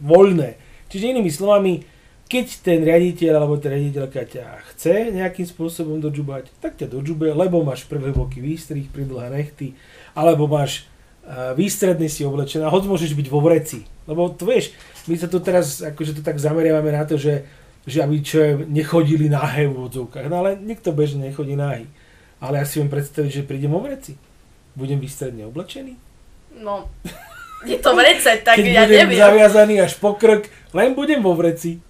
voľné. Čiže inými slovami, keď ten riaditeľ alebo tá riaditeľka ťa chce nejakým spôsobom dožubať, tak ťa dožube, lebo máš prvý výstrih, pridlhé nechty, alebo máš uh, výstredný si oblečená, hoď môžeš byť vo vreci. Lebo to vieš, my sa tu teraz akože to tak zameriavame na to, že, že aby čo je, nechodili nahé v odzovkách. No ale nikto bežne nechodí nahý. Ale ja si viem predstaviť, že prídem vo vreci. Budem výstredne oblečený. no, je to vrece, tak Keď ja budem neviem. zaviazaný až po krk, len budem vo vreci.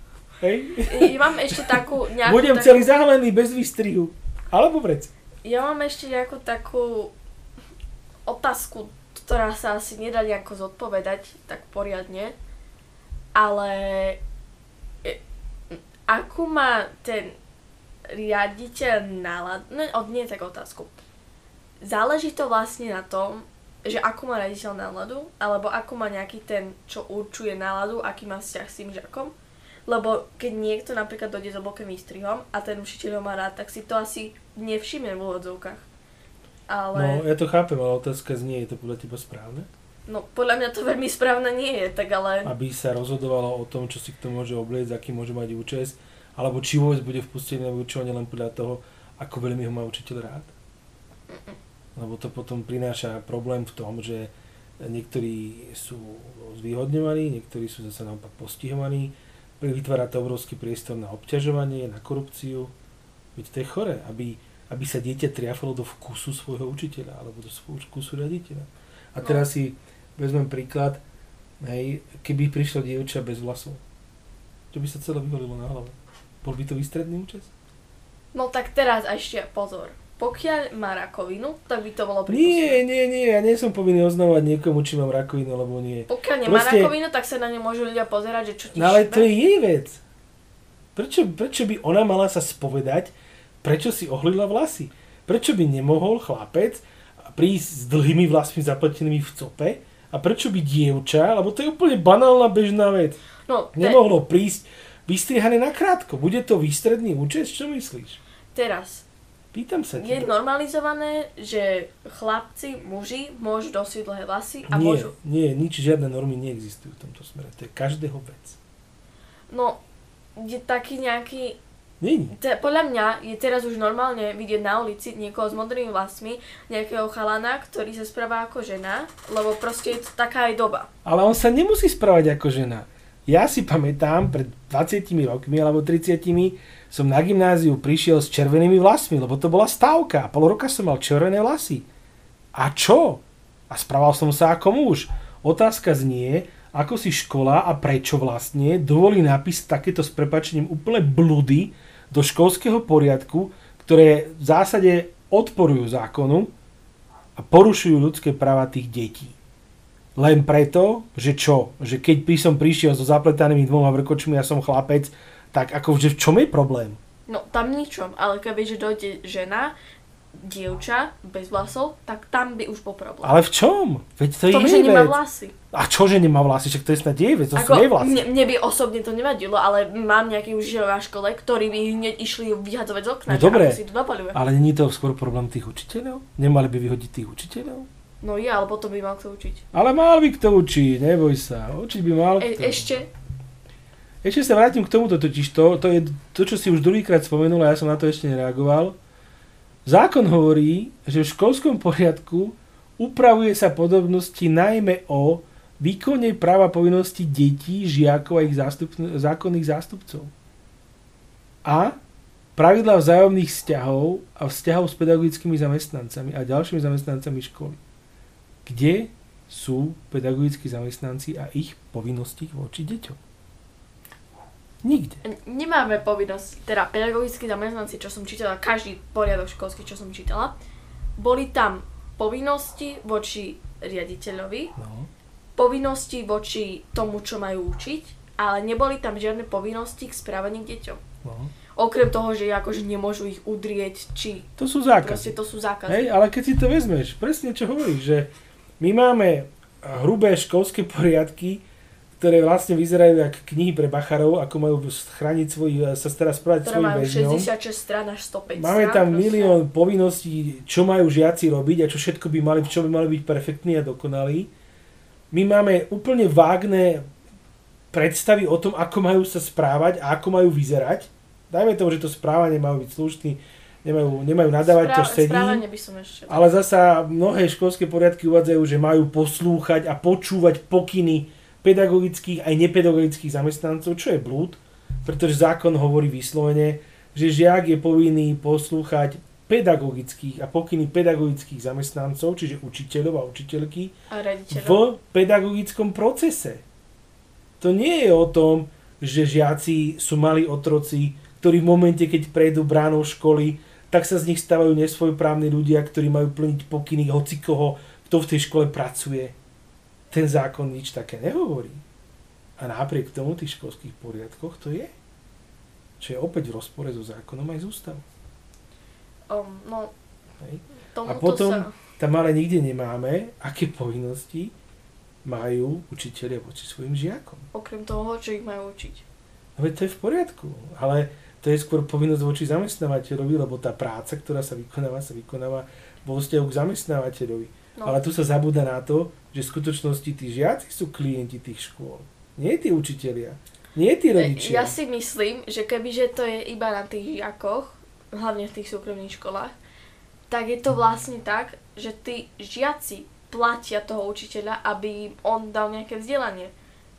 Hej? Ja mám ešte takú nejakú... Budem takú, celý zahalený bez výstrihu. Alebo vreci. Ja mám ešte nejakú takú otázku, ktorá sa asi nedá nejako zodpovedať tak poriadne, ale akú má ten riaditeľ náladu, no nie tak otázku. Záleží to vlastne na tom, že akú má riaditeľ náladu, alebo akú má nejaký ten, čo určuje náladu, aký má vzťah s tým žiakom. Lebo keď niekto napríklad dojde s hlbokým výstrihom a ten učiteľ ho má rád, tak si to asi nevšimne v úvodzovkách. Ale... No, ja to chápem, ale otázka znie, je to podľa teba správne? No, podľa mňa to veľmi správne nie je, tak ale... Aby sa rozhodovalo o tom, čo si kto môže obliecť, aký môže mať účes, alebo či vôbec bude vpustený na vyučovanie len podľa toho, ako veľmi ho má učiteľ rád. Lebo to potom prináša problém v tom, že niektorí sú zvýhodňovaní, niektorí sú zase naopak postihovaní. Vytvára to obrovský priestor na obťažovanie, na korupciu. Veď to je chore, aby, aby sa dieťa triafalo do vkusu svojho učiteľa alebo do vkusu riaditeľa. A No. teraz si vezmem príklad, hej, keby prišlo dievča bez vlasov. Čo by sa celé vyholilo na hlave? Bol by to výstredný účes? No tak teraz ešte pozor. Pokiaľ má rakovinu, tak by to bolo Nie, prípustné. nie, nie, ja nie som povinný oznamovať niekomu, či mám rakovinu alebo nie. Pokiaľ nemá Proste- rakovinu, tak sa na ňu môžu ľudia pozerať, že čo ti No ale šíbe. to je jej vec. Prečo, prečo by ona mala sa spovedať, prečo si ohlila vlasy? Prečo by nemohol chlapec prísť s dlhými vlasmi zapletenými v cope? A prečo by dievča, lebo to je úplne banálna bežná vec, No, te, nemohlo prísť vystrihané na krátko. Bude to výstredný účes? Čo myslíš? teraz, Pýtam sa je ťa. normalizované, že chlapci, muži môžu dosiť dlhé vlasy a Nie, môžu... nie, nič, žiadne normy neexistujú v tomto smere. To je každého vec. No, je taký nejaký... Není. Te, podľa mňa je teraz už normálne vidieť na ulici niekoho s modrými vlasmi, nejakého chalana, ktorý sa správa ako žena, lebo proste je to taká aj doba. Ale on sa nemusí správať ako žena. Ja si pamätám, pred 20 rokmi alebo 30 som na gymnáziu prišiel s červenými vlasmi, lebo to bola stávka. Pol roka som mal červené vlasy. A čo? A správal som sa ako muž. Otázka znie, ako si škola a prečo vlastne dovolí napísať takéto s prepačením úplne bludy do školského poriadku, ktoré v zásade odporujú zákonu a porušujú ľudské práva tých detí. Len preto, že čo? Že keď by som prišiel so zapletanými dvoma vrkočmi a som chlapec, tak akože v čom je problém? No, tam ničom, ale keby, že dojde žena dievča bez vlasov, tak tam by už bol problém. Ale v čom? Veď to v tom, je že nemá vlasy. A čo, že nemá vlasy? Však to je snad jej vec, to sú Ako, jej vlasy. mne, mne by osobne to nevadilo, ale mám nejakých učiteľov na škole, ktorí by hneď išli vyhadzovať z okna, No dobre. si to dopaľuje. Ale není to skôr problém tých učiteľov? Nemali by vyhodiť tých učiteľov? No je, ale potom by mal kto učiť. Ale mal by kto učiť, neboj sa. Učiť by mal E, kto. ešte, Ešte sa vrátim k tomuto totiž. To, to je to, čo si už druhýkrát spomenul a ja som na to ešte nereagoval. Zákon hovorí, že v školskom poriadku upravuje sa podobnosti najmä o výkone práva povinnosti detí, žiakov a ich zástup, zákonných zástupcov. A pravidla vzájomných vzťahov a vzťahov s pedagogickými zamestnancami a ďalšími zamestnancami školy. Kde sú pedagogickí zamestnanci a ich povinnosti voči deťom? Nikde. nemáme povinnosť, teda pedagogickí zamestnanci, čo som čítala, každý poriadok školský, čo som čítala, boli tam povinnosti voči riaditeľovi, No. povinnosti voči tomu, čo majú učiť, ale neboli tam žiadne povinnosti k správaniu k deťom. No. Okrem toho, že akože nemôžu ich udrieť, či To sú proste zákazy. to sú zákazy. Hej, ale keď si to vezmeš, presne čo hovoríš, že my máme hrubé školské poriadky, ktoré vlastne vyzerajú ako knihy pre bacharov, ako majú chrániť svoj, sa starať správať svojim väzňom. 66 strán až 105 Máme tam proste. milión povinností, čo majú žiaci robiť a čo všetko by mali, čo by mali byť perfektní a dokonalí. My máme úplne vágne predstavy o tom, ako majú sa správať a ako majú vyzerať. Dajme tomu, že to správanie majú byť slušný, nemajú, nemajú nadávať, to Správ- sedí. Správanie by som ešte... Ale zasa mnohé školské poriadky uvádzajú, že majú poslúchať a počúvať pokyny pedagogických aj nepedagogických zamestnancov, čo je blúd, pretože zákon hovorí vyslovene, že žiak je povinný poslúchať pedagogických a pokyny pedagogických zamestnancov, čiže učiteľov a učiteľky, A v pedagogickom procese. To nie je o tom, že žiaci sú malí otroci, ktorí v momente, keď prejdú bránou školy, tak sa z nich stávajú nesvojprávni ľudia, ktorí majú plniť pokyny hoci koho, kto v tej škole pracuje. Ten zákon nič také nehovorí. A napriek tomu v tých školských poriadkoch to je. Čo je opäť v rozpore so zákonom aj z ústavou. Um, no, Hej. A potom sa... tam ale nikde nemáme, aké povinnosti majú učiteľia voči svojim žiakom. Okrem toho, čo ich majú učiť. No veď to je v poriadku, ale to je skôr povinnosť voči zamestnávateľovi, lebo tá práca, ktorá sa vykonáva, sa vykonáva vo vzťahu k zamestnávateľovi. No. Ale tu sa zabúda na to, že v skutočnosti tí žiaci sú klienti tých škôl. Nie tí učitelia. Nie tí rodičia. Ja si myslím, že kebyže to je iba na tých žiakoch, hlavne v tých súkromných školách, tak je to vlastne tak, že tí žiaci platia toho učiteľa, aby im on dal nejaké vzdelanie.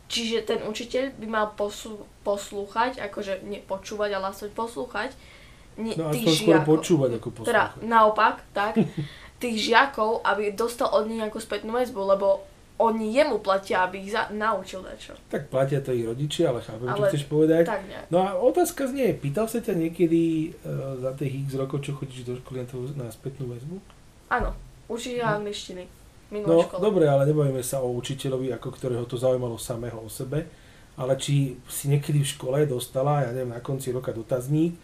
Čiže ten učiteľ by mal poslu- poslúchať, akože nie počúvať, ale aspoň poslúchať nie, No aspoň skôr žiakov. počúvať ako Teda poslúchať. naopak, tak, tých žiakov, aby dostal od nich nejakú spätnú väzbu, lebo oni jemu platia, aby ich za- naučil dačo. Tak platia to ich rodičia, ale chápem, čo Ale chceš povedať. Tak nejak. No a otázka znie, pýtal sa ťa niekedy uh, za tých x rokov, čo chodíš do školy na, na spätnú väzbu? Áno, učiteľ angličtiny. Minulá No škola. dobre, ale nebavíme sa o učiteľovi, ako ktorého to zaujímalo samého o sebe, ale či si niekedy v škole dostala, ja neviem, na konci roka dotazník,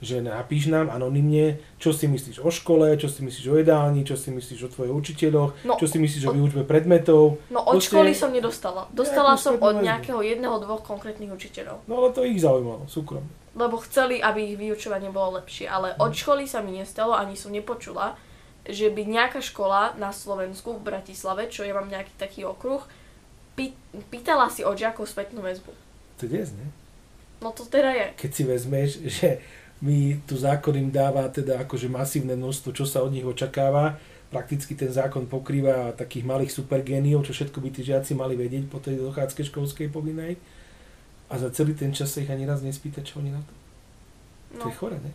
že napíš nám anonymne, čo si myslíš o škole, čo si myslíš o jedálni, čo si myslíš o tvojich učiteľoch, No, čo si myslíš o od- výučbe predmetov. No od Proste- školy som nedostala. Dostala som od nejakého jedného, dvoch konkrétnych učiteľov. No ale to ich zaujímalo, súkromne. Lebo chceli, aby ich vyučovanie bolo lepšie. Ale Mhm. od školy sa mi nestalo, ani som nepočula, že by nejaká škola na Slovensku, v Bratislave, čo ja mám nejaký taký okruh, pý- pýtala si od žiakov spätnú väzbu. To je dnes, ne? No to teda je. Keď si vezmeš, že mi tu zákon im dáva teda akože masívne množstvo, čo sa od nich očakáva, prakticky ten zákon pokrýva takých malých supergéniov, čo všetko by tí žiaci mali vedieť po tej dochádzke školskej povinnej. A za celý ten čas sa ich ani raz nespýta, čo oni na to. To No, je chore, ne?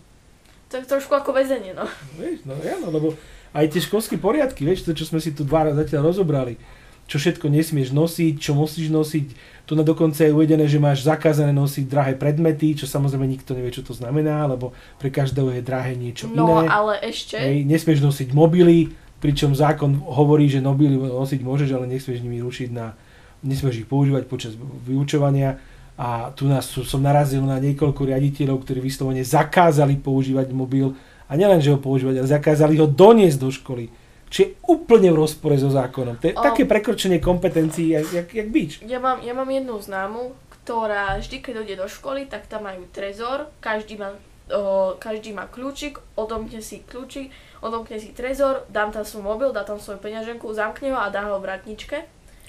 to je trošku ako väzenie, no. No, vieš, no áno, lebo aj tie školské poriadky, vieš, to, čo sme si tu dva raz zatiaľ rozobrali, čo všetko nesmieš nosiť, čo musíš nosiť, tu na dokonca je uvedené, že máš zakázané nosiť drahé predmety, čo samozrejme nikto nevie, čo to znamená, lebo pre každého je drahé niečo No iné. ale ešte, Hej, nesmieš nosiť mobily, pričom zákon hovorí, že mobily nosiť môžeš, ale nesmieš nimi rušiť na, nesmieš ich používať počas vyučovania. A tu nás som narazil na niekoľko riaditeľov, ktorí vyslovene zakázali používať mobil A nielen, že ho používať, ale zakázali ho doniesť do školy. Čo je úplne v rozpore so zákonom. To je O. také prekročenie kompetencií, jak, jak, jak bič. Ja mám, ja mám jednu známu, ktorá vždy, keď ide do školy, tak tam majú trezor, každý má, o, každý má kľúčik, odomkne si kľúčik, odomkne si trezor, dám tam svoj mobil, dá tam svoju peňaženku, zamkne ho a dá ho v vratničke.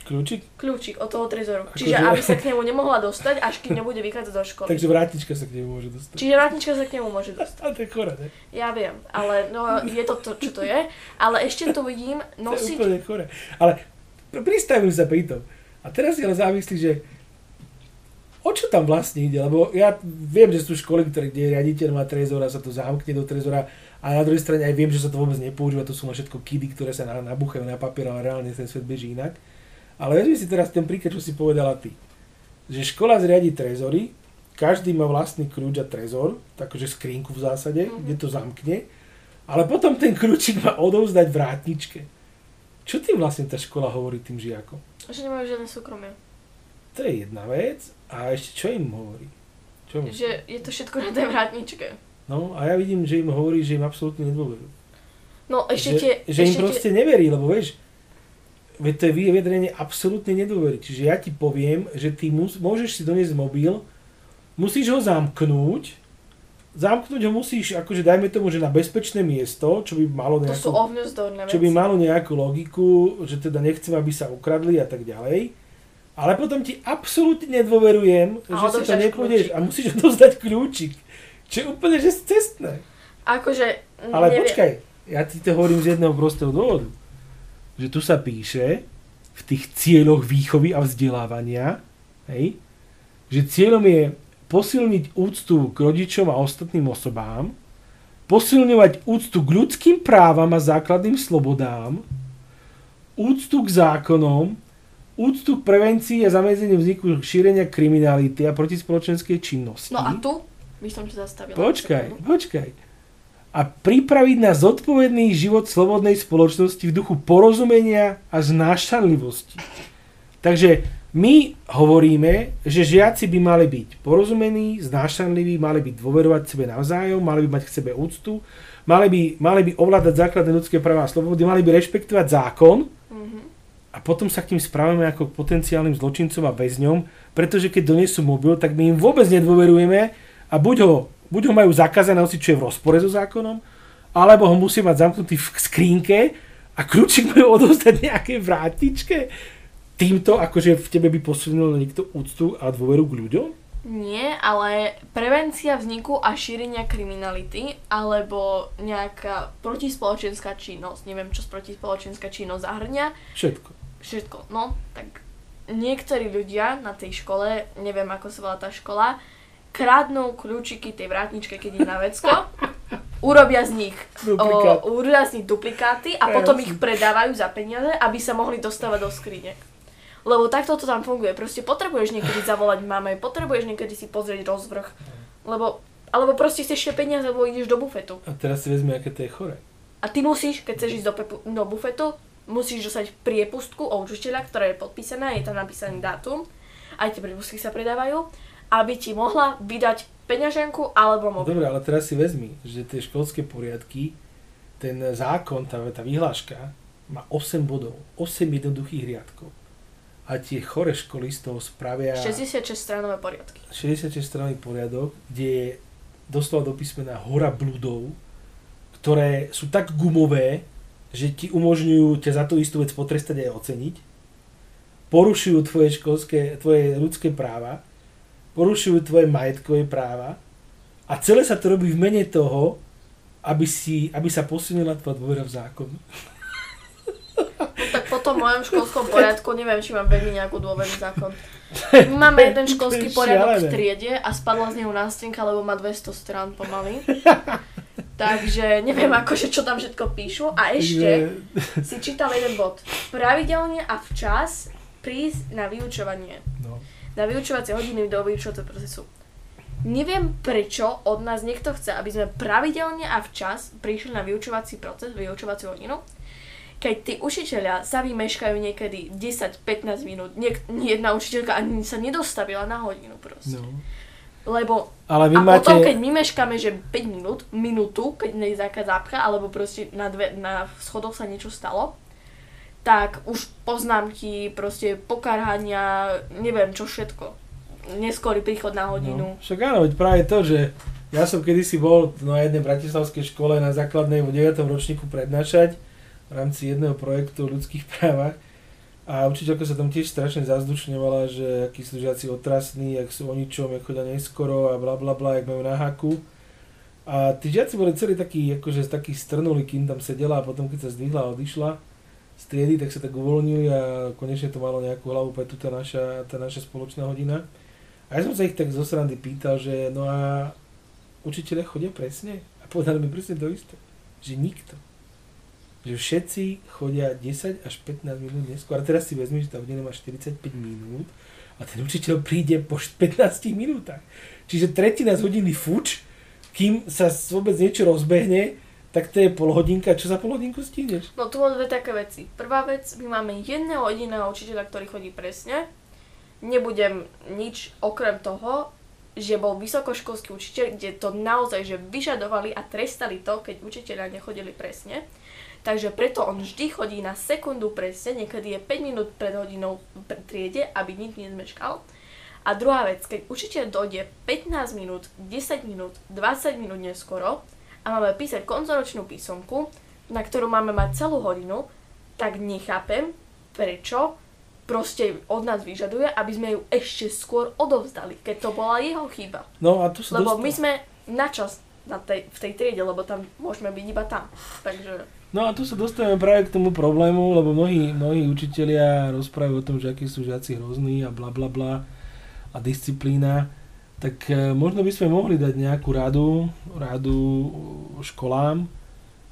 Kľúčik? Kľúčik od toho trezoru. Akože- Čiže aby sa k nemu nemohla dostať, až kým nebude vychádzať do školy. Takže vrátička sa k nemu môže dostať. Čiže vratnička sa k nemu môže dostať. A to je chore, ne? Ja viem, ale no, je to to, čo to je. Ale ešte tu vidím To je nosiť... úplne chore. Ale pr- pristavím sa pri tom. A teraz si ale zamyslí, že o čo tam vlastne ide? Lebo ja viem, že sú školy, ktoré, kde riaditeľ má trezor a sa to zamkne do trezora a na druhej strane aj viem, že sa to vôbec nepoužíva, to sú len všetko kidy, ktoré sa na- nabúchajú na papier, ale reálne ten svet beží inak. Ale vezmi si teraz ten príklad, čo si povedala ty. Že škola zriadi trezory, každý má vlastný kľúč a trezor, takže skrinku v zásade, Mhm. kde to zamkne, ale potom ten kľúčik má odovzdať vrátničke. Čo tým vlastne tá škola hovorí tým žiakom? Že nemajú žiadne súkromie. To je jedna vec. A ešte čo im hovorí? Čo im... Že je to všetko na tej vrátničke. No a ja vidím, že im hovorí, že im absolútne nedôverujú. No ešte že, tie... že im ešte proste neverí, lebo vieš, veď to je vyjadrenie absolútne nedôvery. Čiže ja ti poviem, že ty mus, môžeš si doniesť mobil, musíš ho zamknúť, zamknúť ho musíš, akože dajme tomu, že na bezpečné miesto, čo by malo tie, to sú nejakú, čo by malo nejakú logiku, že teda nechcem, aby sa ukradli a tak ďalej. Ale potom ti absolútne nedôverujem, A že si to nepôjdeš a musíš odozdať kľúčik. Čo je úplne že cestné. Akože... Ale neviem. počkaj, ja ti to hovorím z jedného prostého dôvodu. Že tu sa píše v tých cieľoch výchovy a vzdelávania, hej, že cieľom je posilniť úctu k rodičom a ostatným osobám, posilňovať úctu k ľudským právam a základným slobodám, úctu k zákonom, úctu k prevencii a zamedzeniu vzniku šírenia kriminality a protispoločenskej činnosti. No a tu by som ťa zastavila. Počkaj, počkaj. A pripraviť na zodpovedný život slobodnej spoločnosti v duchu porozumenia a znášanlivosti. Takže my hovoríme, že žiaci by mali byť porozumení, znášanliví, mali by dôverovať sebe navzájom, mali by mať k sebe úctu, mali by, mali by ovládať základné ľudské práva a slobody, mali by rešpektovať zákon Mhm. a potom sa k tým správame ako k potenciálnym zločincom a väzňom, pretože keď donesú mobil, tak my im vôbec nedôverujeme a buď ho, buď ho majú zakázané nosiť, čo je v rozpore so zákonom, alebo ho musí mať zamknutý v skrínke a kľúčik majú odovzdať nejaké vrátičke. Týmto akože v tebe by posunul niekto úctu a dôveru k ľuďom? Nie, ale prevencia vzniku a šírenia kriminality alebo nejaká protispoločenská činnosť, neviem čo protispoločenská činnosť zahrňa, Všetko. všetko. No, tak niektorí ľudia na tej škole, neviem ako sa volá tá škola, kradnú kľúčiky tej vrátničke, keď je na vecko, urobia z nich, Duplikát. o, urobia z nich duplikáty a Ja potom ich predávajú za peniaze, aby sa mohli dostávať do skrine. Lebo takto to tam funguje. Proste potrebuješ niekedy zavolať mame, potrebuješ niekedy si pozrieť rozvrh. Lebo, alebo proste chceš tie peniaze, lebo ideš do bufetu. A teraz si vezme, aké to je chore. A ty musíš, keď chceš ísť do, pepu, do bufetu, musíš dostať priepustku od učiteľa, ktorá je podpísaná, je tam napísaný dátum, aj tie priepustky sa predávajú, aby ti mohla vydať peňaženku alebo mobil. dobre, ale teraz si vezmi, že tie školské poriadky, ten zákon, tá, tá vyhláška má 8 bodov, 8 jednoduchých riadkov. A tie chore školy z toho spravia 66 stranové poriadky. 66 strany poriadok, kde je doslova do písmena hora bludov, ktoré sú tak gumové, že ti umožňujú ťa za tú istú vec potrestať aj oceniť. Porušujú tvoje školské, tvoje ľudské práva, porušujú tvoje majetkové práva a celé sa to robí v mene toho, aby, si, aby sa posunula tvoja dôvera v zákon. Tak po tom mojom školskom poriadku neviem, či mám veľmi nejakú dôveru v zákon. My máme jeden školský poriadok v triede a spadla z neho nástenka, lebo má 200 strán pomaly. Takže neviem akože čo tam všetko píšu. A ešte si čítal jeden bod. Pravidelne a včas prísť na vyučovanie. Na vyučovacie hodiny do vyučovacieho procesu. Neviem prečo od nás niekto chce, aby sme pravidelne a včas prišli na vyučovací proces, vyučovaciu hodinu, keď tí učiteľia sa vymeškajú niekedy 10-15 minút, niek- jedna učiteľka ani sa nedostavila na hodinu proste. No. Lebo Ale vy a máte... potom, keď my meškáme, že 5 minút, minútu, keď nejde nejaká zápcha, alebo proste na, dve, na schodoch sa niečo stalo, tak už poznámky, proste pokarhania, neviem čo všetko. Neskorý príchod na hodinu. No, však áno, veď práve to, že ja som kedysi bol na jednej bratislavskej škole na základnej v 9. ročníku prednášať v rámci jedného projektu o ľudských právach a učiteľka sa tam tiež strašne zazdušňovala, že akí sú žiaci otrasní, jak sú o ničom, jak chodia neskoro a bla bla bla, jak majú na haku. A tí žiaci boli celí takí, akože takí strnuli, kým tam sedela a potom keď sa zdvihla a odišla z triedy, tak sa tak uvoľnili a konečne to malo nejakú hlavu pre tá naša, tá naša spoločná hodina. A ja som sa ich tak zo srandy pýtal, že no a učiteľe chodia presne? A povedali mi presne to isté, že nikto že všetci chodia 10 až 15 minút neskôr. A teraz si vezmi, že tá hodina má 45 minút a ten učiteľ príde po 15 minútach. Čiže tretina z hodiny fuč, kým sa vôbec niečo rozbehne, tak to je pol hodinka. Čo za pol hodinku stihneš? No tu mám dve také veci. Prvá vec, my máme jedného jediného učiteľa, ktorý chodí presne. Nebudem nič okrem toho, že bol vysokoškolský učiteľ, kde to naozaj že vyžadovali a trestali to, keď učiteľia nechodili presne. Takže preto on vždy chodí na sekundu presne, niekedy je 5 minút pred hodinou v triede, aby nič nezmeškal. A druhá vec, keď učiteľ dojde 15 minút, 10 minút, 20 minút neskoro a máme písať koncoročnú písomku, na ktorú máme mať celú hodinu, tak nechápem, prečo proste od nás vyžaduje, aby sme ju ešte skôr odovzdali, keď to bola jeho chyba. No a tu sa Lebo dostal- my sme na čas na tej, v tej triede, lebo tam môžeme byť iba tam. Takže No a tu sa dostávame práve k tomu problému, lebo mnohí, mnohí učitelia rozprávajú o tom, že akí sú žiaci hrozní a bla bla bla a disciplína. Tak e, možno by sme mohli dať nejakú radu, radu školám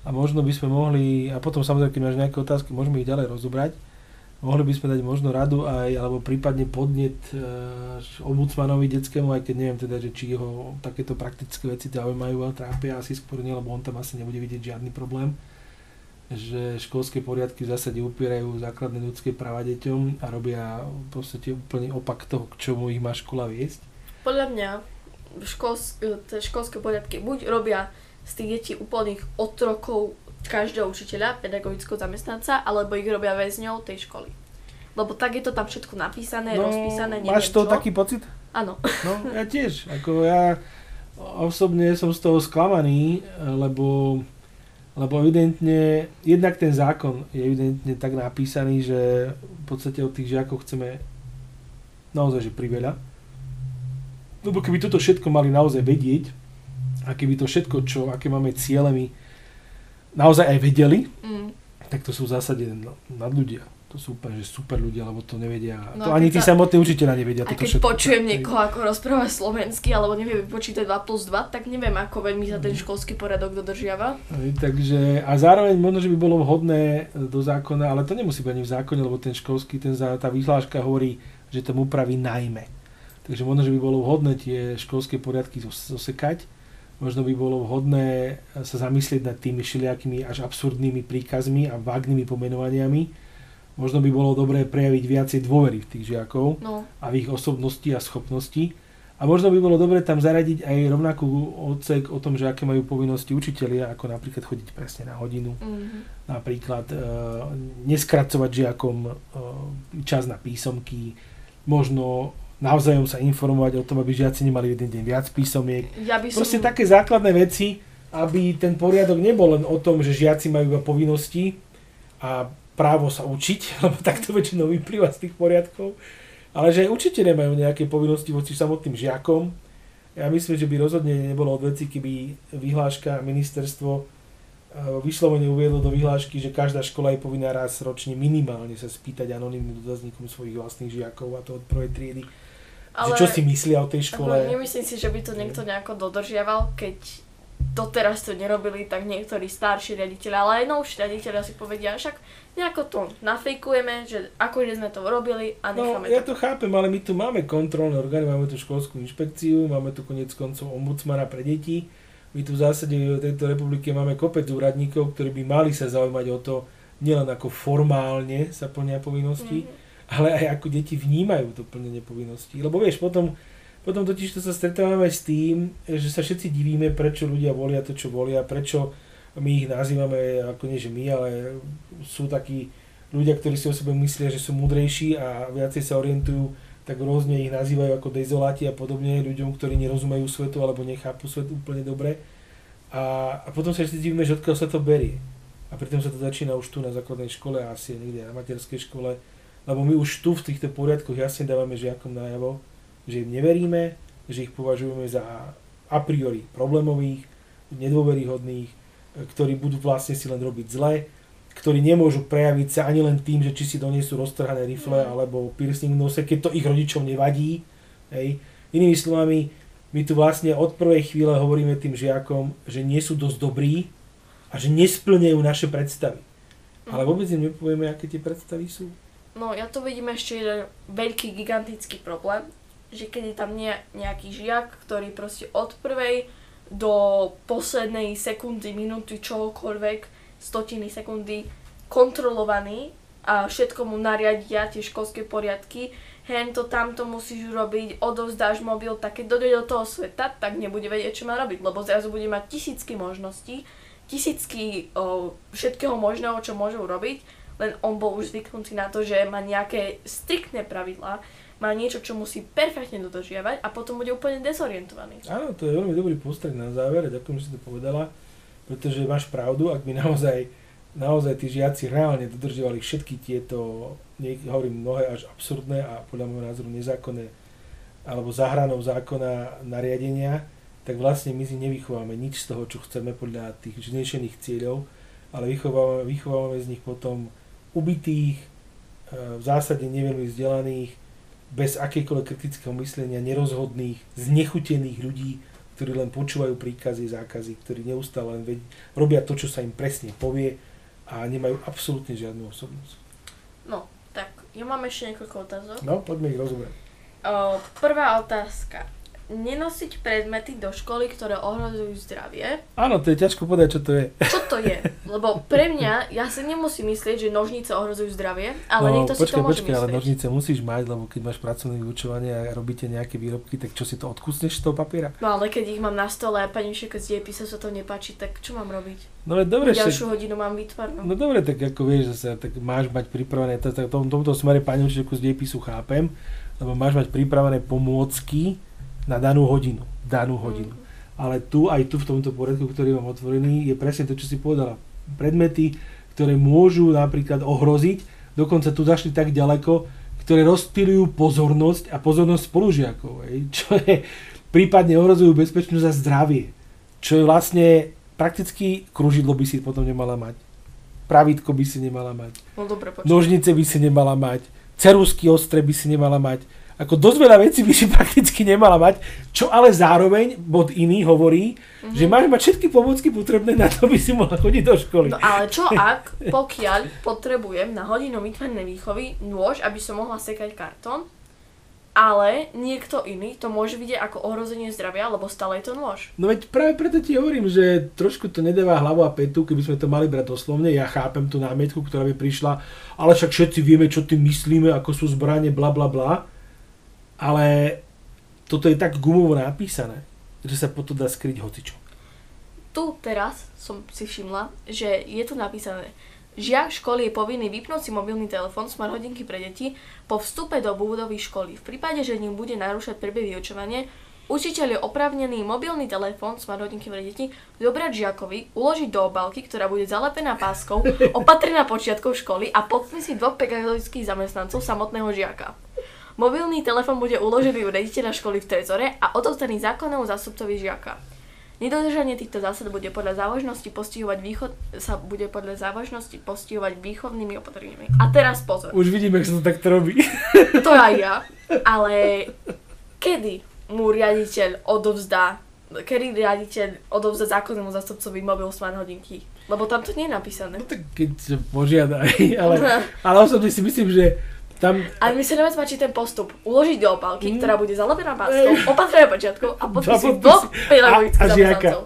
a možno by sme mohli, a potom samozrejme, keď máš nejaké otázky, môžeme ich ďalej rozobrať, mohli by sme dať možno radu aj, alebo prípadne podnet e, ombudsmanovi detskému, aj keď neviem teda, že či jeho takéto praktické veci zaujímajú a trápia asi skôr nie, lebo on tam asi nebude vidieť žiadny problém že školské poriadky v zásade upierajú základné ľudské práva deťom a robia v podstate úplne opak toho, k čomu ich má škola viesť. Podľa mňa škols, tie školské poriadky buď robia z tých detí úplných otrokov každého učiteľa, pedagogického zamestnanca, alebo ich robia väzňou tej školy. Lebo tak je to tam všetko napísané, rozpísané, neviem No, máš to čo. taký pocit? Áno. No, ja tiež. Ako ja osobne som z toho sklamaný, lebo, lebo evidentne, jednak ten zákon je evidentne tak napísaný, že v podstate od tých žiakov chceme naozaj, že priveľa. Lebo keby toto všetko mali naozaj vedieť a keby to všetko, čo, aké máme ciele my, naozaj aj vedeli, Mm. tak to sú v zásade nad ľudia. To sú úplne, že super ľudia, lebo to nevedia. No to ani tí sa- samotní učiteľa nevedia. A keď všetko. počujem niekoho, ako rozpráva slovensky, alebo nevie vypočítať 2 plus 2, tak neviem, ako veľmi sa ten školský poriadok dodržiava. Takže, a zároveň možno, že by bolo vhodné do zákona, ale to nemusí byť ani v zákone, lebo ten školský, ten, tá vyhláška hovorí, že tam upraví najmä. Takže možno, že by bolo vhodné tie školské poriadky zos- zosekať. Možno by bolo vhodné sa zamyslieť nad tými všelijakými až absurdnými príkazmi a vágnymi pomenovaniami. Možno by bolo dobré prejaviť viacej dôvery v tých žiakov No, a v ich osobnosti a schopnosti. A možno by bolo dobre tam zaradiť aj rovnakú odsek o tom, že aké majú povinnosti učitelia, ako napríklad chodiť presne na hodinu, mm, napríklad e, neskracovať žiakom e, čas na písomky, možno navzájom sa informovať o tom, aby žiaci nemali jeden deň viac písomiek. ja by som... Proste také základné veci, aby ten poriadok nebol len o tom, že žiaci majú iba povinnosti a právo sa učiť, lebo takto väčšinou vyplýva z tých poriadkov, ale že aj učiteľe majú nejaké povinnosti voči samotným žiakom. Ja myslím, že by rozhodne nebolo od veci, keby vyhláška ministerstvo e, vyslovene uviedlo do vyhlášky, že každá škola je povinná raz ročne minimálne sa spýtať anonymným dotazníkom svojich vlastných žiakov a to od prvej triedy. Že čo si myslia o tej škole. Ako, nemyslím si, že by to niekto nejako dodržiaval, keď doteraz to nerobili, tak niektorí starší riaditeľi, ale aj novší riaditeľia si povedia, však nejako to nafejkujeme, že akože sme to robili a No, necháme ja to. to chápem, ale my tu máme kontrolné orgány, máme tu školskú inšpekciu, máme tu konec koncov ombudsmana pre deti. My tu v zásade v tejto republike máme kopec úradníkov, ktorí by mali sa zaujímať o to, nielen ako formálne sa plnia povinnosti, Mhm. Ale aj ako deti vnímajú to plnenie povinností. Lebo vieš, potom potom totiž to sa stretávame s tým, že sa všetci divíme, prečo ľudia volia to, čo volia, prečo my ich nazývame, ako nie že my, ale sú takí ľudia, ktorí si o sebe myslia, že sú múdrejší a viacej sa orientujú, tak rôzne ich nazývajú ako dezoláti a podobne, ľuďom, ktorí nerozumejú svetu alebo nechápu svet úplne dobre. A, a potom sa všetci divíme, že odkiaľ sa to berie. A pritom sa to začína už tu na základnej škole a asi niekde na materskej škole, lebo my už tu v týchto poriadkoch jasne dávame žiakom najavo, že im neveríme, že ich považujeme za a priori problémových, nedôveryhodných, ktorí budú vlastne si len robiť zle, ktorí nemôžu prejaviť sa ani len tým, že či si donesú roztrhané rifle mm. alebo piercing v nose, keď to ich rodičom nevadí. Hej. Inými slovami, my tu vlastne od prvej chvíle hovoríme tým žiakom, že nie sú dosť dobrí a že nesplňajú naše predstavy. Ale vôbec im nepovieme, aké tie predstavy sú. No ja to vidím ešte jeden veľký, gigantický problém, že keď je tam nie, nejaký žiak, ktorý proste od prvej do poslednej sekundy, minúty, čokoľvek, stotiny sekundy kontrolovaný a všetko mu nariadia tie školské poriadky, hento, tamto musíš robiť, odovzdáš mobil, tak keď dojde do toho sveta, tak nebude vedieť, čo má robiť, lebo zrazu bude mať tisícky možností, tisícky o, všetkého možného, čo môžu robiť, len on bol už zvyknutý na to, že má nejaké striktné pravidlá, má niečo, čo musí perfektne dodržiavať a potom bude úplne dezorientovaný. Áno, to je veľmi dobrý postreh na záver, ďakujem, že si to povedala, pretože máš pravdu, ak by naozaj, naozaj tí žiaci reálne dodržiavali všetky tieto, hovorím, mnohé až absurdné a podľa môjho názoru nezákonné alebo zahranou zákona nariadenia, tak vlastne my si nevychováme nič z toho, čo chceme podľa tých vznešených cieľov, ale vychovávame, vychovávame z nich potom ubitých, e, v zásade neveľmi vzdelaných, bez akékoľvek kritického myslenia, nerozhodných, znechutených ľudí, ktorí len počúvajú príkazy, zákazy, ktorí neustále len ved- robia to, čo sa im presne povie a nemajú absolútne žiadnu osobnosť. No, tak ja mám ešte niekoľko otázok. No, poďme ich rozumieť. prvá otázka nenosiť predmety do školy, ktoré ohrozujú zdravie. Áno, to je ťažko povedať, čo to je. Čo to je? Lebo pre mňa, ja si nemusím myslieť, že nožnice ohrozujú zdravie, ale no, niekto počkej, si to môže počkej, myslieť. ale nožnice musíš mať, lebo keď máš pracovné vyučovanie a robíte nejaké výrobky, tak čo si to odkusneš z toho papiera? No ale keď ich mám na stole a pani všetko z dejepisa sa to nepáči, tak čo mám robiť? No dobre, Ďalšiu hodinu mám vytvarnú. No dobre, tak ako vieš, zase, tak máš mať pripravené, tak v tom, tomto smere pani učiteľku z dejepisu chápem, lebo máš mať pripravené pomôcky, na danú hodinu. Danú hodinu. Mm. Ale tu, aj tu v tomto poriadku, ktorý mám otvorený, je presne to, čo si povedala. Predmety, ktoré môžu napríklad ohroziť, dokonca tu zašli tak ďaleko, ktoré rozptýľujú pozornosť a pozornosť spolužiakov, čo je, prípadne ohrozujú bezpečnosť a zdravie. Čo je vlastne prakticky kružidlo by si potom nemala mať. Pravítko by si nemala mať. No dobre, Nožnice by si nemala mať. Cerusky ostre by si nemala mať ako dosť veľa vecí by si prakticky nemala mať, čo ale zároveň bod iný hovorí, mm-hmm. že máš mať všetky pomocky potrebné na to, aby si mohla chodiť do školy. No ale čo ak, pokiaľ potrebujem na hodinu vytvarnej výchovy nôž, aby som mohla sekať kartón, ale niekto iný to môže vidieť ako ohrozenie zdravia, lebo stále je to nôž. No veď práve preto ti hovorím, že trošku to nedáva hlavu a petu, keby sme to mali brať doslovne. Ja chápem tú námietku, ktorá by prišla, ale však všetci vieme, čo tým myslíme, ako sú zbranie, bla bla bla ale toto je tak gumovo napísané, že sa potom dá skryť hocičo. Tu teraz som si všimla, že je tu napísané, Žiak školy je povinný vypnúť si mobilný telefón, smart hodinky pre deti po vstupe do budovy školy. V prípade, že ním bude narúšať prvé vyučovanie, učiteľ je opravnený mobilný telefón, smart hodinky pre deti, zobrať žiakovi, uložiť do obálky, ktorá bude zalepená páskou, opatrená počiatkov školy a podpísiť dvoch pedagogických zamestnancov samotného žiaka. Mobilný telefón bude uložený u rediteľa školy v trezore a odovzdaný zákonnému zástupcovi žiaka. Nedodržanie týchto zásad bude podľa závažnosti postihovať východ, sa bude podľa závažnosti postihovať výchovnými opatreniami. A teraz pozor. Už vidíme, ako sa to takto robí. To aj ja. Ale kedy mu riaditeľ odovzdá kedy riaditeľ odovzdá zákonnému zastupcovi mobil smart hodinky? Lebo tam to nie je napísané. No tak keď požiada, ale, ale osobne si myslím, že tam... Ale mi sa najviac páči ten postup. Uložiť do opálky, mm. ktorá bude zalepená páskou, opatrené počiatkou a podpísiť dvoch pedagogických zamestnancov.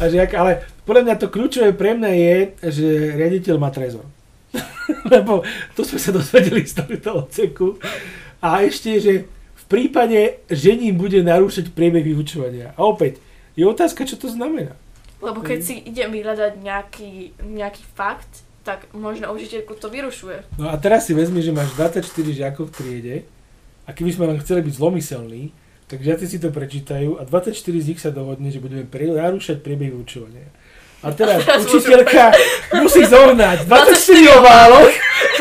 A žiaka, ale podľa mňa to kľúčové pre mňa je, že riaditeľ má trezor. Lebo to sme sa dozvedeli z tohto odseku. A ešte, že v prípade, že ním bude narúšať priebeh vyučovania. A opäť, je otázka, čo to znamená. Lebo keď si idem vyhľadať nejaký, nejaký fakt, tak možno učiteľku to vyrušuje. No a teraz si vezmi, že máš 24 žiakov v triede a keby sme len chceli byť zlomyselní, tak žiaci si to prečítajú a 24 z nich sa dohodne, že budeme narúšať priebeh vyučovania. A teraz učiteľka musí zohnať 24 obálok,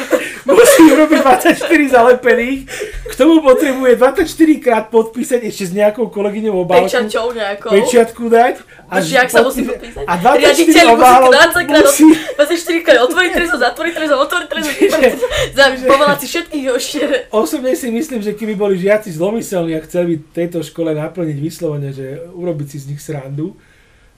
musí urobiť 24 zalepených, k tomu potrebuje 24 krát podpísať ešte s nejakou kolegyňou obálku. Pečaťou nejakou. Pečiatku dať. A žiak sa musí podpísať. A 24 Riaditeľ musí obálok 20 krát, musí... 24 krát otvoriť trezor, zatvoriť trezor, otvoriť trezor, povolať si všetkých ešte. Osobne si myslím, že keby boli žiaci zlomyselní a chceli v tejto škole naplniť vyslovene, že urobiť si z nich srandu,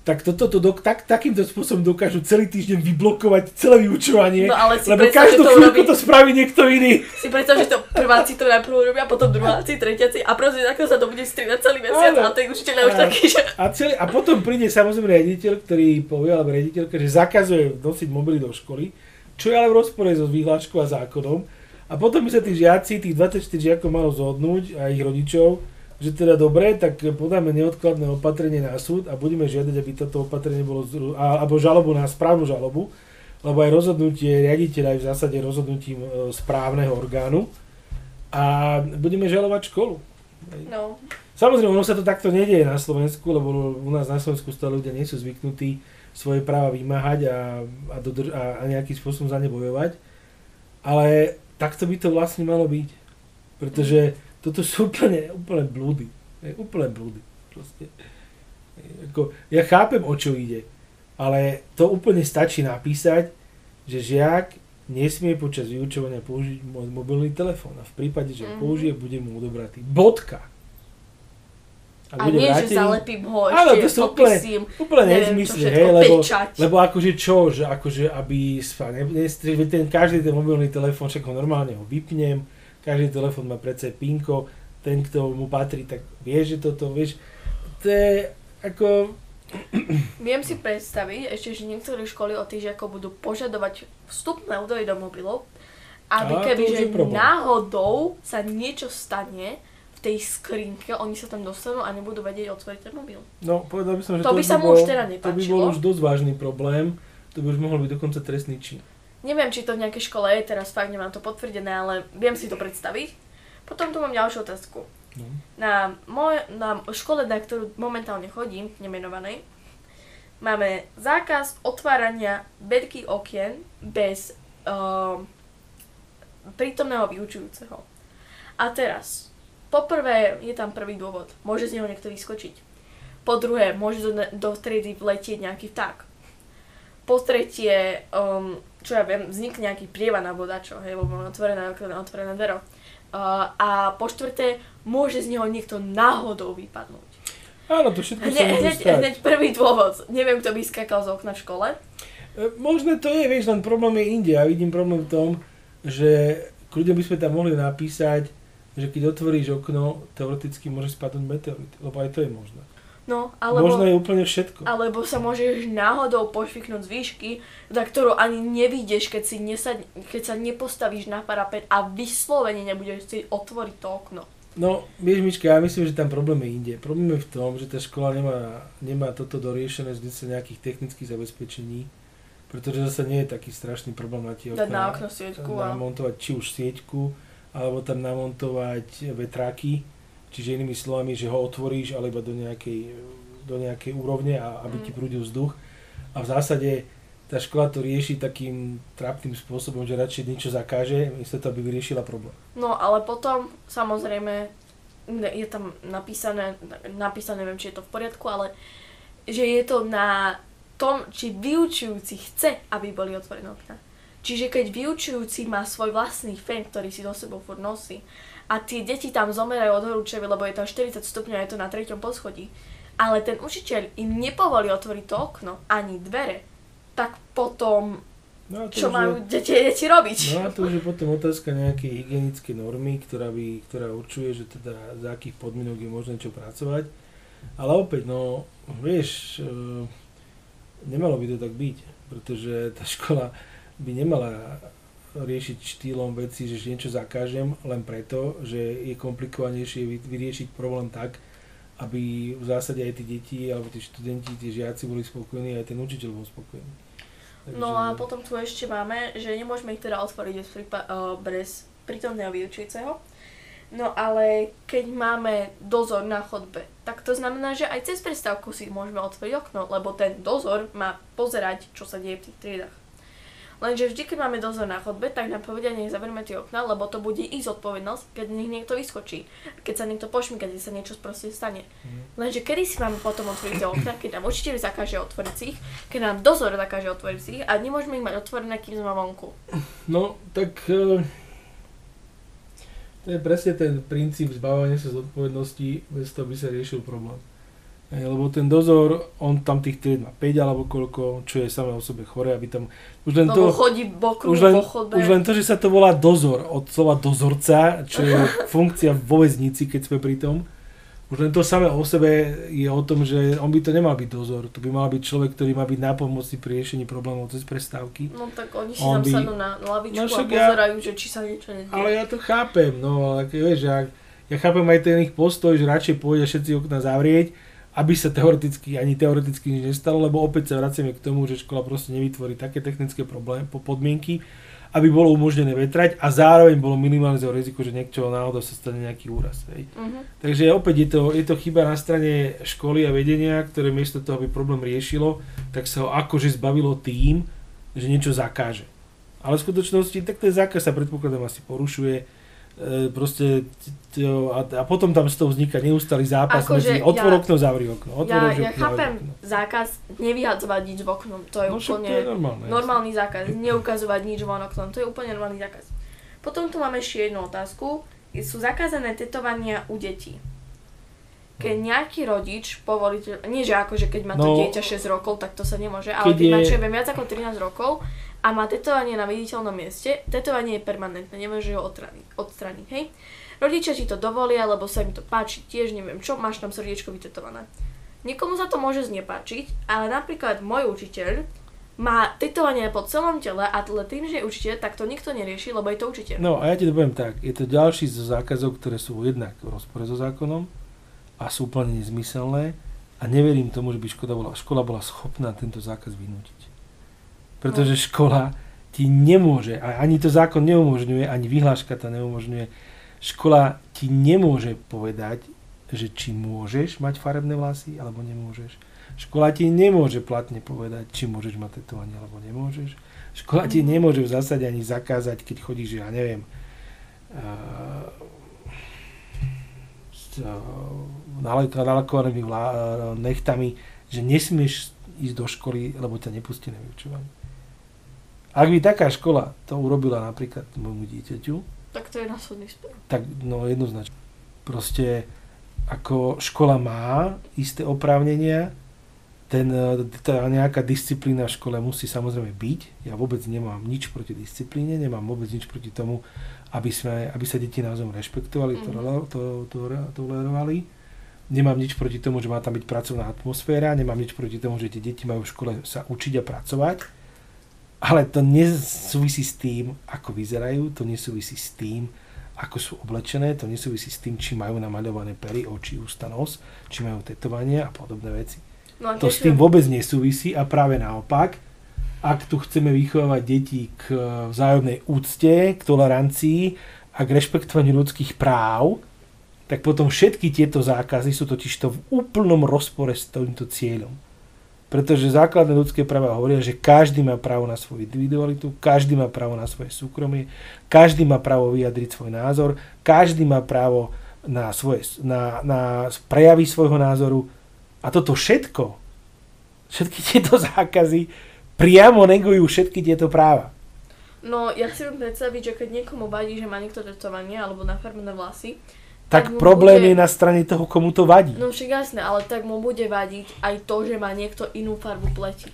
tak toto to, to, tak, takýmto spôsobom dokážu celý týždeň vyblokovať celé vyučovanie, No ale si lebo predstav, každú to chvíľku to spraví niekto iný. Si predstav, že to prváci to najprv robia, potom druháci, tretiaci a proste takto sa to bude striedať celý mesiac Áno. a ten učiteľ už taký, že... A, celý, a potom príde samozrejme riaditeľ, ktorý povie, alebo riaditeľka, že zakazuje nosiť mobily do školy, čo je ale v rozpore so vyhláškou a zákonom. A potom by sa tí žiaci, tých 24 žiakov malo zhodnúť a ich rodičov, že teda dobre, tak podáme neodkladné opatrenie na súd a budeme žiadať, aby toto opatrenie bolo, alebo žalobu na správnu žalobu, lebo aj rozhodnutie riaditeľa je v zásade rozhodnutím e, správneho orgánu a budeme žalovať školu. No, Samozrejme, ono sa to takto nedieje na Slovensku, lebo u nás na Slovensku stále ľudia nie sú zvyknutí svoje práva vymáhať a, a, dodrž- a, a nejakým spôsobom za ne bojovať. Ale takto by to vlastne malo byť. Pretože toto sú úplne, úplne blúdy. Hej, Úplne blúdy. Proste. Ako, ja chápem, o čo ide. Ale to úplne stačí napísať, že žiak nesmie počas vyučovania použiť mo- mobilný telefón. A v prípade, že ho Mhm. použije, bude mu odobratý. Bodka. a bude nie, že vrátený- zalepím ho Áno, to ešte, sú úplne- Úplne nezmysly, hej, lebo, pečať. lebo akože čo, že akože aby spa, ne, ten, každý ten mobilný telefón, však ho normálne ho vypnem, každý telefón má predsa pinko, ten, kto mu patrí, tak vie, že toto, vieš, to je ako, Viem si predstaviť ešte, že niektoré školy od tých žiakov budú požadovať vstupné údaje do mobilov, aby A, keby že náhodou sa niečo stane v tej skrinke, oni sa tam dostanú a nebudú vedieť otvoriť ten mobil. no povedal by som, že To to, by sa mu už teda to by nepáčilo. bol už dosť vážny problém, to by už mohol byť dokonca trestný čin. Neviem, či to v nejakej škole je, teraz fakt nemám to potvrdené, ale viem si to predstaviť. Potom tu mám ďalšiu otázku. No. Na, moj, na škole, na ktorú momentálne chodím, nemenovanej, máme zákaz otvárania veľkých okien bez um, prítomného vyučujúceho. A teraz, poprvé je tam prvý dôvod. Môže z neho niekto vyskočiť. Po druhé, môže do, do triedy vletieť nejaký vták. Po tretie, um, čo ja viem, vznikne nejaký prievan alebo dačo, hej, lebo máme otvorené okno, otvorené dvero. Uh, a po štvrté, môže z neho niekto náhodou vypadnúť. Áno, to všetko sa Hneď, môže hneď, stať. hneď prvý dôvod. Neviem, kto by skakal z okna v škole. E, Možno to je, vieš, len problém je inde. Ja vidím problém v tom, že kľudne by sme tam mohli napísať, že keď otvoríš okno, teoreticky môže spadnúť meteorit, lebo aj to je možné. No, alebo, Možno je úplne všetko. alebo sa môžeš náhodou pošviknúť z výšky, za ktorú ani nevidíš, keď, si nesad, keď sa nepostavíš na parapet a vyslovene nebudeš chcieť otvoriť to okno. No, vieš Mička, ja myslím, že tam problém je inde. Problém je v tom, že tá škola nemá, nemá toto doriešené z nejakých technických zabezpečení, pretože zase nie je taký strašný problém na tie Dať okná na okno sieťku namontovať či už sieťku, alebo tam namontovať vetráky, čiže inými slovami, že ho otvoríš, alebo do nejakej, do nejakej úrovne, a, aby ti Mm. prúdil vzduch. A v zásade tá škola to rieši takým trápnym spôsobom, že radšej niečo zakáže, miesto to, aby vyriešila problém. No, ale potom, samozrejme, je tam napísané, napísané, neviem, či je to v poriadku, ale že je to na tom, či vyučujúci chce, aby boli otvorené okná. Čiže keď vyučujúci má svoj vlastný fén, ktorý si do sebou furt nosí a tie deti tam zomerajú od horúčavy, lebo je tam 40 stupňov a je to na treťom poschodí, ale ten učiteľ im nepovolí otvoriť to okno, ani dvere, tak potom, No to čo už je- majú deti, deti robiť? No a to už je potom otázka nejakej hygienické normy, ktorá, by, ktorá určuje, že teda za akých podmienok je možné čo pracovať. Ale opäť, no, vieš, e, nemalo by to tak byť, pretože tá škola by nemala riešiť štýlom veci, že niečo zakážem len preto, že je komplikovanejšie vyriešiť problém tak, aby v zásade aj tí deti, alebo tí študenti, tí žiaci boli spokojní, aj ten učiteľ bol spokojný. Takže... No a potom tu ešte máme, že nemôžeme ich teda otvoriť bez, prípa- uh, bez prítomného vyučujúceho. No ale keď máme dozor na chodbe, tak to znamená, že aj cez prestávku si môžeme otvoriť okno, lebo ten dozor má pozerať, čo sa deje v tých triedach. Lenže vždy, keď máme dozor na chodbe, tak nám povedia, nech zavrieme tie okna, lebo to bude ich zodpovednosť, keď nech niekto vyskočí. Keď sa niekto pošmi, keď sa niečo proste stane. Mm. Lenže kedy si máme potom otvoriť tie okna, keď nám učiteľ zakáže otvoriť si ich, keď nám dozor zakáže otvoriť si ich a nemôžeme ich mať otvorené, kým sme vonku. No, tak uh, to je presne ten princíp zbávania sa zodpovednosti, bez toho by sa riešil problém. Lebo ten dozor, on tam tých tried má 5 alebo koľko, čo je samé o sebe chore, aby tam... Už len to, chodí bokru, už len, už len to, že sa to volá dozor, od slova dozorca, čo je funkcia vo väznici, keď sme pri tom. Už len to samé o sebe je o tom, že on by to nemal byť dozor. To by mal byť človek, ktorý má byť nápomocný pri riešení problémov cez prestávky. No tak oni si on tam by... sadnú na lavičku no, a pozerajú, ja... že či sa niečo nedieje. Ale ja to chápem, no, ale vieš, ja, ja chápem aj ten ich postoj, že radšej pôjde všetci okna zavrieť, aby sa teoreticky, ani teoreticky nič nestalo, lebo opäť sa vraciame k tomu, že škola proste nevytvorí také technické problémy, podmienky, aby bolo umožnené vetrať a zároveň bolo minimalizované riziko, že niekto náhodou sa stane nejaký úraz. Hej. Uh-huh. Takže opäť je to, je to chyba na strane školy a vedenia, ktoré miesto toho, aby problém riešilo, tak sa ho akože zbavilo tým, že niečo zakáže. Ale v skutočnosti tak ten zákaz sa predpokladám asi porušuje proste a, a potom tam z toho vzniká neustály zápas Ako medzi otvor ja, okno, zavri okno. Otvor ja, ja chápem okno. zákaz nevyhadzovať nič v oknom, to je no, úplne to je normálne, normálny jasne. zákaz, neukazovať nič von oknom, to je úplne normálny zákaz. Potom tu máme ešte jednu otázku, sú zakázané tetovania u detí. Keď no. nejaký rodič povolí, nie že akože keď má to no, dieťa 6 rokov, tak to sa nemôže, ale keď, keď je... má čo viac ako 13 rokov, a má tetovanie na viditeľnom mieste, tetovanie je permanentné, nemôže ho odstraniť, odstraniť hej. Rodičia ti to dovolia, lebo sa im to páči tiež, neviem čo, máš tam srdiečko vytetované. Niekomu sa to môže znepáčiť, ale napríklad môj učiteľ má tetovanie po celom tele a tým, že je učiteľ, tak to nikto nerieši, lebo je to učiteľ. No a ja ti to poviem tak, je to ďalší zo zákazov, ktoré sú jednak v rozpore so zákonom a sú úplne nezmyselné a neverím tomu, že by škola bola, škola bola schopná tento zákaz vynútiť. Pretože škola ti nemôže, a ani to zákon neumožňuje, ani vyhláška to neumožňuje, škola ti nemôže povedať, že či môžeš mať farebné vlasy, alebo nemôžeš. Škola ti nemôže platne povedať, či môžeš mať tetovanie, alebo nemôžeš. Škola ti nemôže v zásade ani zakázať, keď chodíš, ja neviem, uh, nalakovanými nechtami, že nesmieš ísť do školy, lebo ťa nepustí na vyučovanie. Ak by taká škola to urobila napríklad môjmu dieťaťu, tak to je následný spor. Tak no jednoznačne. Proste ako škola má isté oprávnenia, ten, tá nejaká disciplína v škole musí samozrejme byť. Ja vôbec nemám nič proti disciplíne, nemám vôbec nič proti tomu, aby, sme, aby sa deti naozaj rešpektovali, mm. to, to, to tolerovali. Nemám nič proti tomu, že má tam byť pracovná atmosféra, nemám nič proti tomu, že tie deti majú v škole sa učiť a pracovať ale to nesúvisí s tým, ako vyzerajú, to nesúvisí s tým, ako sú oblečené, to nesúvisí s tým, či majú namaľované pery, oči, ústa, nos, či majú tetovanie a podobné veci. No, to s tým vôbec nesúvisí a práve naopak, ak tu chceme vychovávať deti k vzájomnej úcte, k tolerancii a k rešpektovaniu ľudských práv, tak potom všetky tieto zákazy sú totižto v úplnom rozpore s týmto cieľom. Pretože základné ľudské práva hovoria, že každý má právo na svoju individualitu, každý má právo na svoje súkromie, každý má právo vyjadriť svoj názor, každý má právo na, svoje, na, na prejavy svojho názoru. A toto všetko, všetky tieto zákazy priamo negujú všetky tieto práva. No, ja si viem predstaviť, že keď niekomu vadí, že má niekto tetovanie alebo nafarbené vlasy, tak, tak problém bude... je na strane toho, komu to vadí. No však jasné, ale tak mu bude vadiť aj to, že má niekto inú farbu pleti.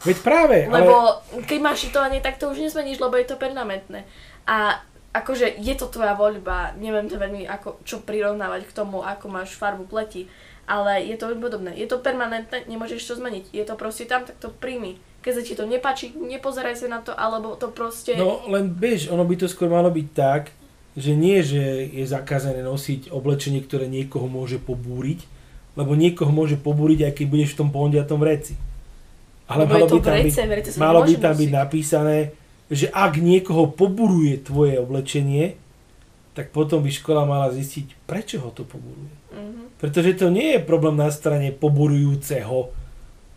Veď práve, Lebo ale... keď máš šitovanie, tak to už nezmeníš, lebo je to permanentné. A akože je to tvoja voľba, neviem to veľmi ako, čo prirovnávať k tomu, ako máš farbu pleti, ale je to podobné. Je to permanentné, nemôžeš to zmeniť. Je to proste tam, tak to príjmi. keď sa ti to nepáči, nepozeraj sa na to, alebo to proste... No len bež, ono by to skôr malo byť tak, že nie, že je zakázané nosiť oblečenie, ktoré niekoho môže pobúriť, lebo niekoho môže pobúriť, aj keď budeš v tom pondiatom vreci. Ale Lebo malo by tam, vrece, byť, vrece malo by tam byť napísané, že ak niekoho poburuje tvoje oblečenie, tak potom by škola mala zistiť, prečo ho to poburuje. Mhm. Pretože to nie je problém na strane poburujúceho.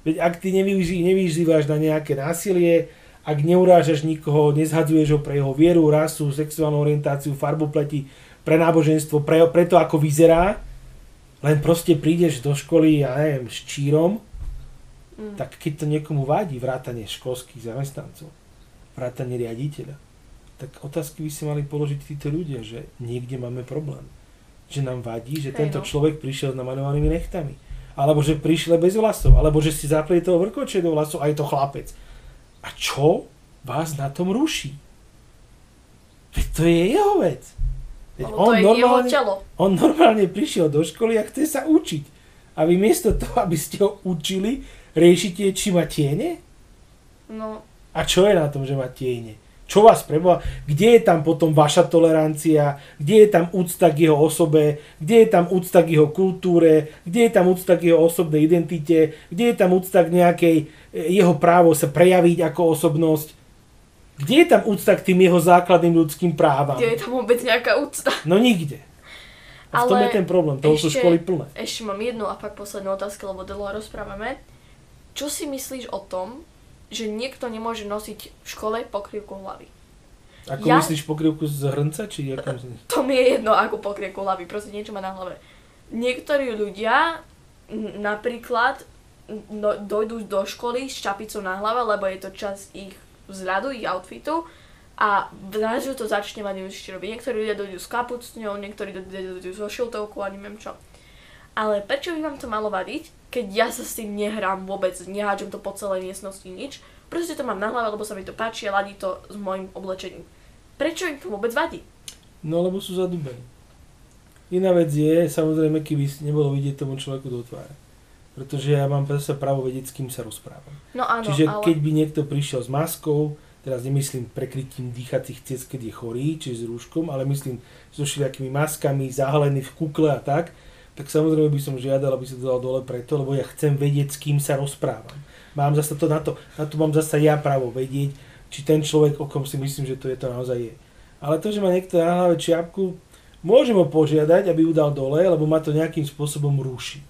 Veď ak ty nevyžívaš na nejaké násilie, ak neurážaš nikoho, nezhadzuješ ho pre jeho vieru, rasu, sexuálnu orientáciu, farbu pleti, pre náboženstvo, pre, pre to, ako vyzerá, len proste prídeš do školy, ja neviem, s čírom, Mm. tak keď to niekomu vadí, vrátanie školských zamestnancov, vrátanie riaditeľa, tak otázky by si mali položiť títo ľudia, že niekde máme problém. Že nám vadí, že tento no. človek prišiel s namalovanými nechtami. Alebo že prišiel bez vlasov. Alebo že si zaplie toho vrkoče do vlasov a je to chlapec. A čo vás na tom ruší? Veď to je jeho vec. Veď Lebo to je telo. on normálne prišiel do školy a chce sa učiť. A vy miesto toho, aby ste ho učili, riešite, či má tiene? No, A čo je na tom, že má tiene? Čo vás preboha? Kde je tam potom vaša tolerancia? Kde je tam úcta k jeho osobe? Kde je tam úcta k jeho kultúre? Kde je tam úcta k jeho osobnej identite? Kde je tam úcta k nejakej e, jeho právo sa prejaviť ako osobnosť? Kde je tam úcta k tým jeho základným ľudským právam? kde je tam vôbec nejaká úcta? No nikde. A v tom Ale je ten problém. Toho sú ešte- školy plné. Ešte mám jednu a pak poslednú otázku, lebo dlho rozprávame. Čo si myslíš o tom, že niekto nemôže nosiť v škole pokrývku hlavy? Ako Ja- myslíš pokrývku z hrnca? Či ako? To mi je jedno, ako pokrývku hlavy, proste niečo má na hlave. Niektorí ľudia napríklad no, dojdú do školy s čapicou na hlave, lebo je to čas ich vzhľadu, ich outfitu a zrazu to začne mať ešte robiť. Niektorí ľudia dojdú s kapucňou, niektorí dojdú so šiltovkou a neviem čo. Ale prečo by vám to malo vadiť, keď ja sa s tým nehrám vôbec, nehádžem to po celej miestnosti nič, proste to mám na hlave, lebo sa mi to páči a ladí to s môjim oblečením. Prečo im to vôbec vadí? No lebo sú zadúbení. Iná vec je, samozrejme, keby nebolo vidieť tomu človeku do tváre. Pretože ja mám zase právo vedieť, s kým sa rozprávam. No áno, Čiže ale... keď by niekto prišiel s maskou, teraz nemyslím prekrytím dýchacích ciest, keď je chorý, či s rúškom, ale myslím so všelijakými maskami, zahalený v kukle a tak, tak samozrejme by som žiadal, aby sa to dal dole preto, lebo ja chcem vedieť, s kým sa rozprávam. Mám zase to na to, na to mám zase ja právo vedieť, či ten človek, o kom si myslím, že to je, to naozaj je. Ale to, že má niekto na hlave čiapku, môžem ho požiadať, aby ju dal dole, lebo ma to nejakým spôsobom ruší.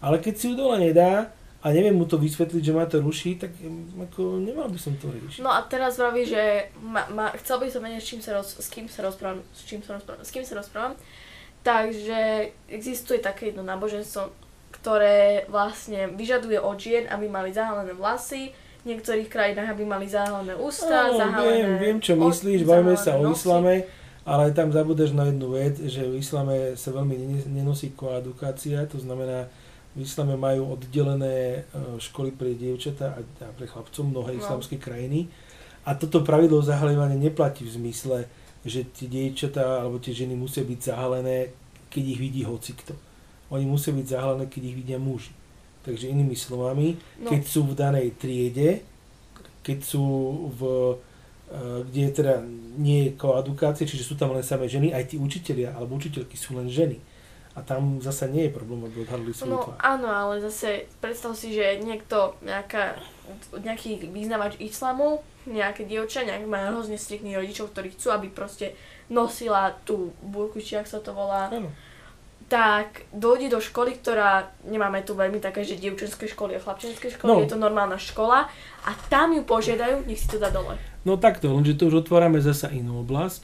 Ale keď si ju dole nedá a neviem mu to vysvetliť, že ma to ruší, tak em, ako nemal by som to riešiť. No a teraz vraví, že ma, ma, chcel by som vedieť, s, čím sa roz, s kým sa rozprávam, s čím sa rozprávam, s kým sa rozprávam. Takže existuje také jedno náboženstvo, ktoré vlastne vyžaduje od žien, aby mali zahalené vlasy, v niektorých krajinách, aby mali zahalené ústa, Áno, zahalené... viem, viem, čo myslíš, bavíme sa o nosy. islame, ale tam zabudeš na jednu vec, že v islame sa veľmi ne- nenosí koedukácia, to znamená, v islame majú oddelené e, školy pre dievčatá a a pre chlapcov mnohé No. islamské krajiny. A toto pravidlo zahalievania neplatí v zmysle, že tie dievčatá alebo tie ženy musia byť zahalené, keď ich vidí hocikto. Oni musia byť zahalené, keď ich vidia muži. Takže inými slovami, No, keď sú v danej triede, keď sú v, e, kde je teda nie je koedukácia, čiže sú tam len samé ženy, aj tí učitelia alebo učiteľky sú len ženy. A tam zasa nie je problém, aby odhalili svoju no tvár. áno, ale zase predstav si, že niekto, nejaká, nejaký význavač islamu, nejaké dievča, nejak má hrozne striktných rodičov, ktorí chcú, aby proste nosila tú burku, či ak sa to volá, Áno. tak dojde do školy, ktorá, nemáme tu veľmi také, že dievčenské školy a chlapčenské školy, No. je to normálna škola a tam ju požiadajú, nech si to dá dole. No takto, lenže to už otvárame zasa inú oblasť,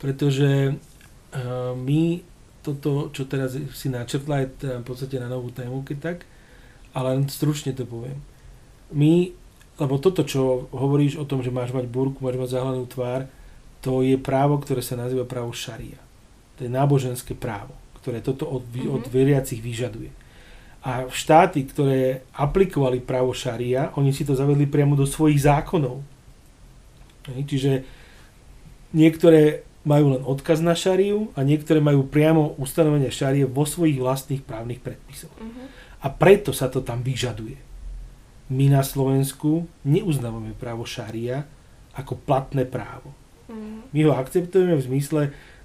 pretože uh, my toto, čo teraz si načrtla, je v podstate na novú tému, keď tak, ale len stručne to poviem. My, lebo toto, čo hovoríš o tom, že máš mať burku, máš mať zahlenú tvár, to je právo, ktoré sa nazýva právo šaria. To je náboženské právo, ktoré toto od, mm-hmm. od Mhm. veriacich vyžaduje. A štáty, ktoré aplikovali právo šaria, oni si to zavedli priamo do svojich zákonov. Čiže niektoré majú len odkaz na šariu a niektoré majú priamo ustanovenia šarie vo svojich vlastných právnych predpisoch. Mhm. A preto sa to tam vyžaduje. My na Slovensku neuznávame právo šaria ako platné právo. Mm. My ho akceptujeme v zmysle,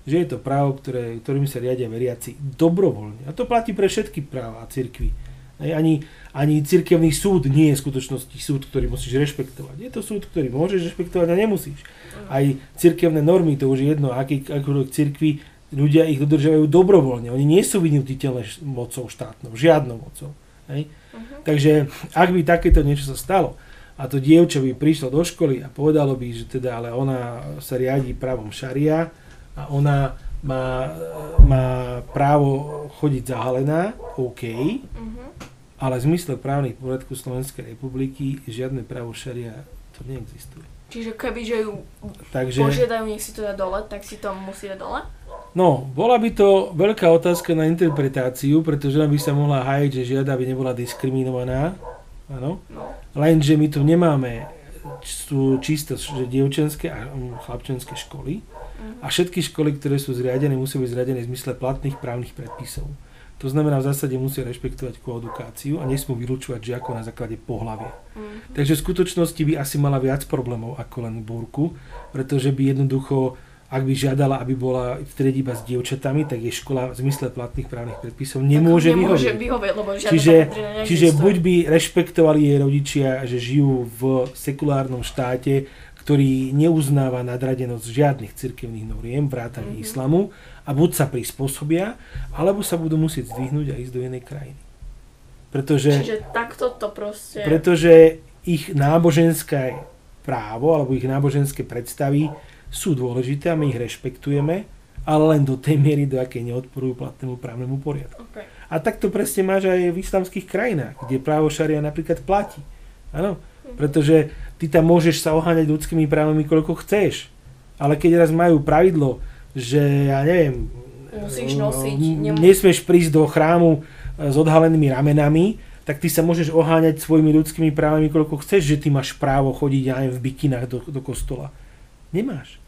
že je to právo, ktoré, ktorým sa riadia veriaci dobrovoľne. A to platí pre všetky práva cirkvi. Ani, ani cirkevný súd nie je v skutočnosti súd, ktorý musíš rešpektovať. Je to súd, ktorý môžeš rešpektovať a nemusíš. Aj cirkevné normy, to už je jedno, aký, aký cirkvi ľudia ich dodržiavajú dobrovoľne. Oni nie sú vynutiteľné mocou štátnou, žiadnou mocou. Hej? Uh-huh. Takže ak by takéto niečo sa stalo a to dievča by prišlo do školy a povedalo by, že teda ale ona sa riadi právom šaria a ona má, má právo chodiť zahalená, OK, Uh-huh. ale v zmysle právnych poriadku Slovenskej republiky žiadne právo šaria to neexistuje. Čiže keby, že ju Takže, požiadajú, nech si to dá dole, tak si to musí dať dole? No, bola by to veľká otázka na interpretáciu, pretože by sa mohla hájiť, že žiada, aby nebola diskriminovaná. Áno. No. Lenže my tu nemáme sú čisto že dievčenské a mm, chlapčenské školy Uh-huh. a všetky školy, ktoré sú zriadené, musia byť zriadené v zmysle platných právnych predpisov. To znamená, v zásade musia rešpektovať koedukáciu a nesmú vylúčovať žiakov na základe pohlavia. Uh-huh. Takže v skutočnosti by asi mala viac problémov ako len búrku, pretože by jednoducho, ak by žiadala, aby bola v triede iba s dievčatami, tak jej škola v zmysle platných právnych predpisov nemôže, nemôže vyhovieť. lebo Čiže, čiže buď by rešpektovali jej rodičia, že žijú v sekulárnom štáte, ktorý neuznáva nadradenosť žiadnych cirkevných noriem, vrátane Mhm. islamu, a buď sa prispôsobia, alebo sa budú musieť zdvihnúť a ísť do inej krajiny. Pretože, Čiže takto to proste... pretože ich náboženské právo alebo ich náboženské predstavy sú dôležité a my ich rešpektujeme, ale len do tej miery, do akej neodporujú platnému právnemu poriadku. Okay. A tak to presne máš aj v islamských krajinách, kde právo šaria napríklad platí. Áno, pretože ty tam môžeš sa oháňať ľudskými právami, koľko chceš. Ale keď raz majú pravidlo, že ja neviem, Musíš nosiť, nesmieš prísť do chrámu eh, s odhalenými ramenami, tak ty sa môžeš oháňať svojimi ľudskými právami, koľko chceš, že ty máš právo chodiť neviem, v bikinách do, do kostola. Nemáš.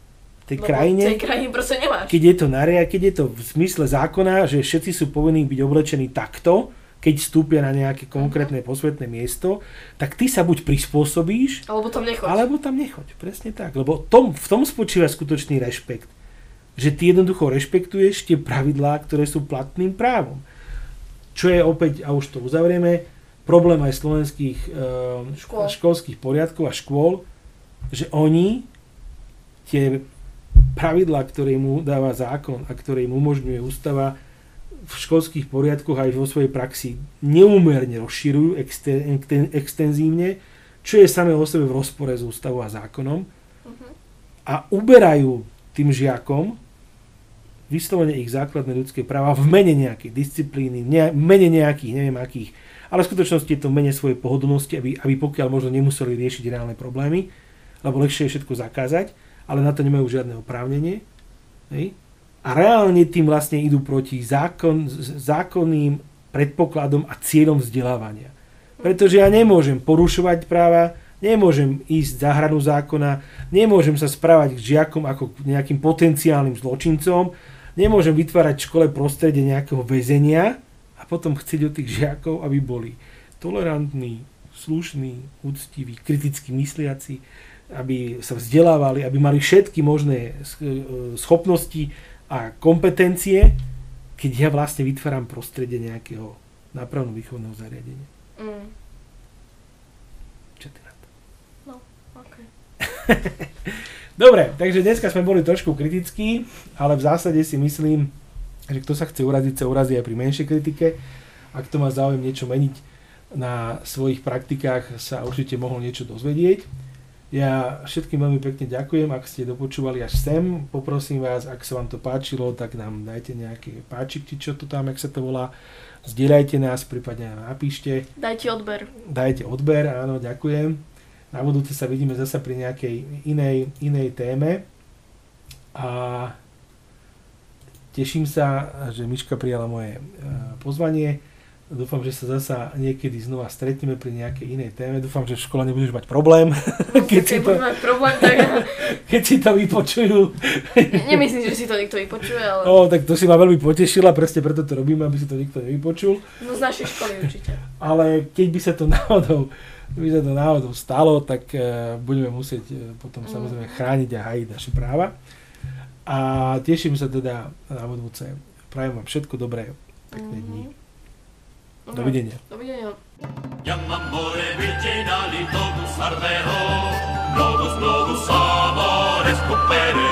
Tej Lebo krajine, tej krajine proste nemáš. keď je to naria, keď je to v zmysle zákona, že všetci sú povinní byť oblečení takto, keď vstúpia na nejaké konkrétne posvetné miesto, tak ty sa buď prispôsobíš, Alebo tam nechoď. alebo tam nechoď. Presne tak. Lebo tom, v tom spočíva skutočný rešpekt. Že ty jednoducho rešpektuješ tie pravidlá, ktoré sú platným právom. Čo je opäť, a už to uzavrieme, problém aj slovenských e, Škôl. školských poriadkov a škôl, že oni tie pravidlá, ktoré mu dáva zákon a ktoré im umožňuje ústava, v školských poriadkoch aj vo svojej praxi neúmerne rozširujú exten, exten, extenzívne, čo je samé o sebe v rozpore s ústavou a zákonom Mhm. a uberajú tým žiakom vyslovene ich základné ľudské práva v mene nejakej disciplíny, ne, v mene nejakých, neviem akých, ale v skutočnosti je to v mene svojej pohodlnosti, aby, aby pokiaľ možno nemuseli riešiť reálne problémy, lebo lepšie je všetko zakázať, ale na to nemajú žiadne oprávnenie. Hej? A reálne tým vlastne idú proti zákon, zákonným predpokladom a cieľom vzdelávania. Pretože ja nemôžem porušovať práva, nemôžem ísť za hranu zákona, nemôžem sa správať k žiakom ako k nejakým potenciálnym zločincom, nemôžem vytvárať v škole prostredie nejakého väzenia a potom chcieť od tých žiakov, aby boli tolerantní, slušní, úctiví, kriticky mysliaci, aby sa vzdelávali, aby mali všetky možné e, schopnosti a kompetencie, keď ja vlastne vytváram prostredie nejakého nápravno-výchovného zariadenia. Mm. Čo ty na to? Okay. Dobre, takže dneska sme boli trošku kritickí, ale v zásade si myslím, že kto sa chce uraziť, sa urazí aj pri menšej kritike. Ak to má záujem niečo meniť na svojich praktikách, sa určite mohol niečo dozvedieť. Ja všetkým veľmi pekne ďakujem, ak ste dopočúvali až sem. Poprosím vás, ak sa vám to páčilo, tak nám dajte nejaké páčik, či čo to tam, jak sa to volá. Zdieľajte nás, prípadne napíšte. Dajte odber. Dajte odber, áno, ďakujem. Na budúce sa vidíme zasa pri nejakej inej, inej téme. A teším sa, že Miška prijala moje e, pozvanie. Dúfam, že sa zasa niekedy znova stretneme pri nejakej inej téme. Dúfam, že v škole nebudeš mať problém, keď si to, mať problém, tak keď si to vypočujú. nemyslím, že si to niekto vypočuje, ale No, tak to si ma veľmi potešila, presne preto to robíme, aby si to nikto nevypočul. no z našej školy určite. ale keď by sa to náhodou by sa to náhodou stalo, tak uh, budeme musieť uh, potom mm. samozrejme chrániť a hajiť naše práva. A teším sa teda na budúce. Prajem vám všetko dobré, pekné mm-hmm. dni. Dobre. Dovidenia. Dovidenia. Ja mám more vidjenali togu sardeho, globus, globus, amores, cupere,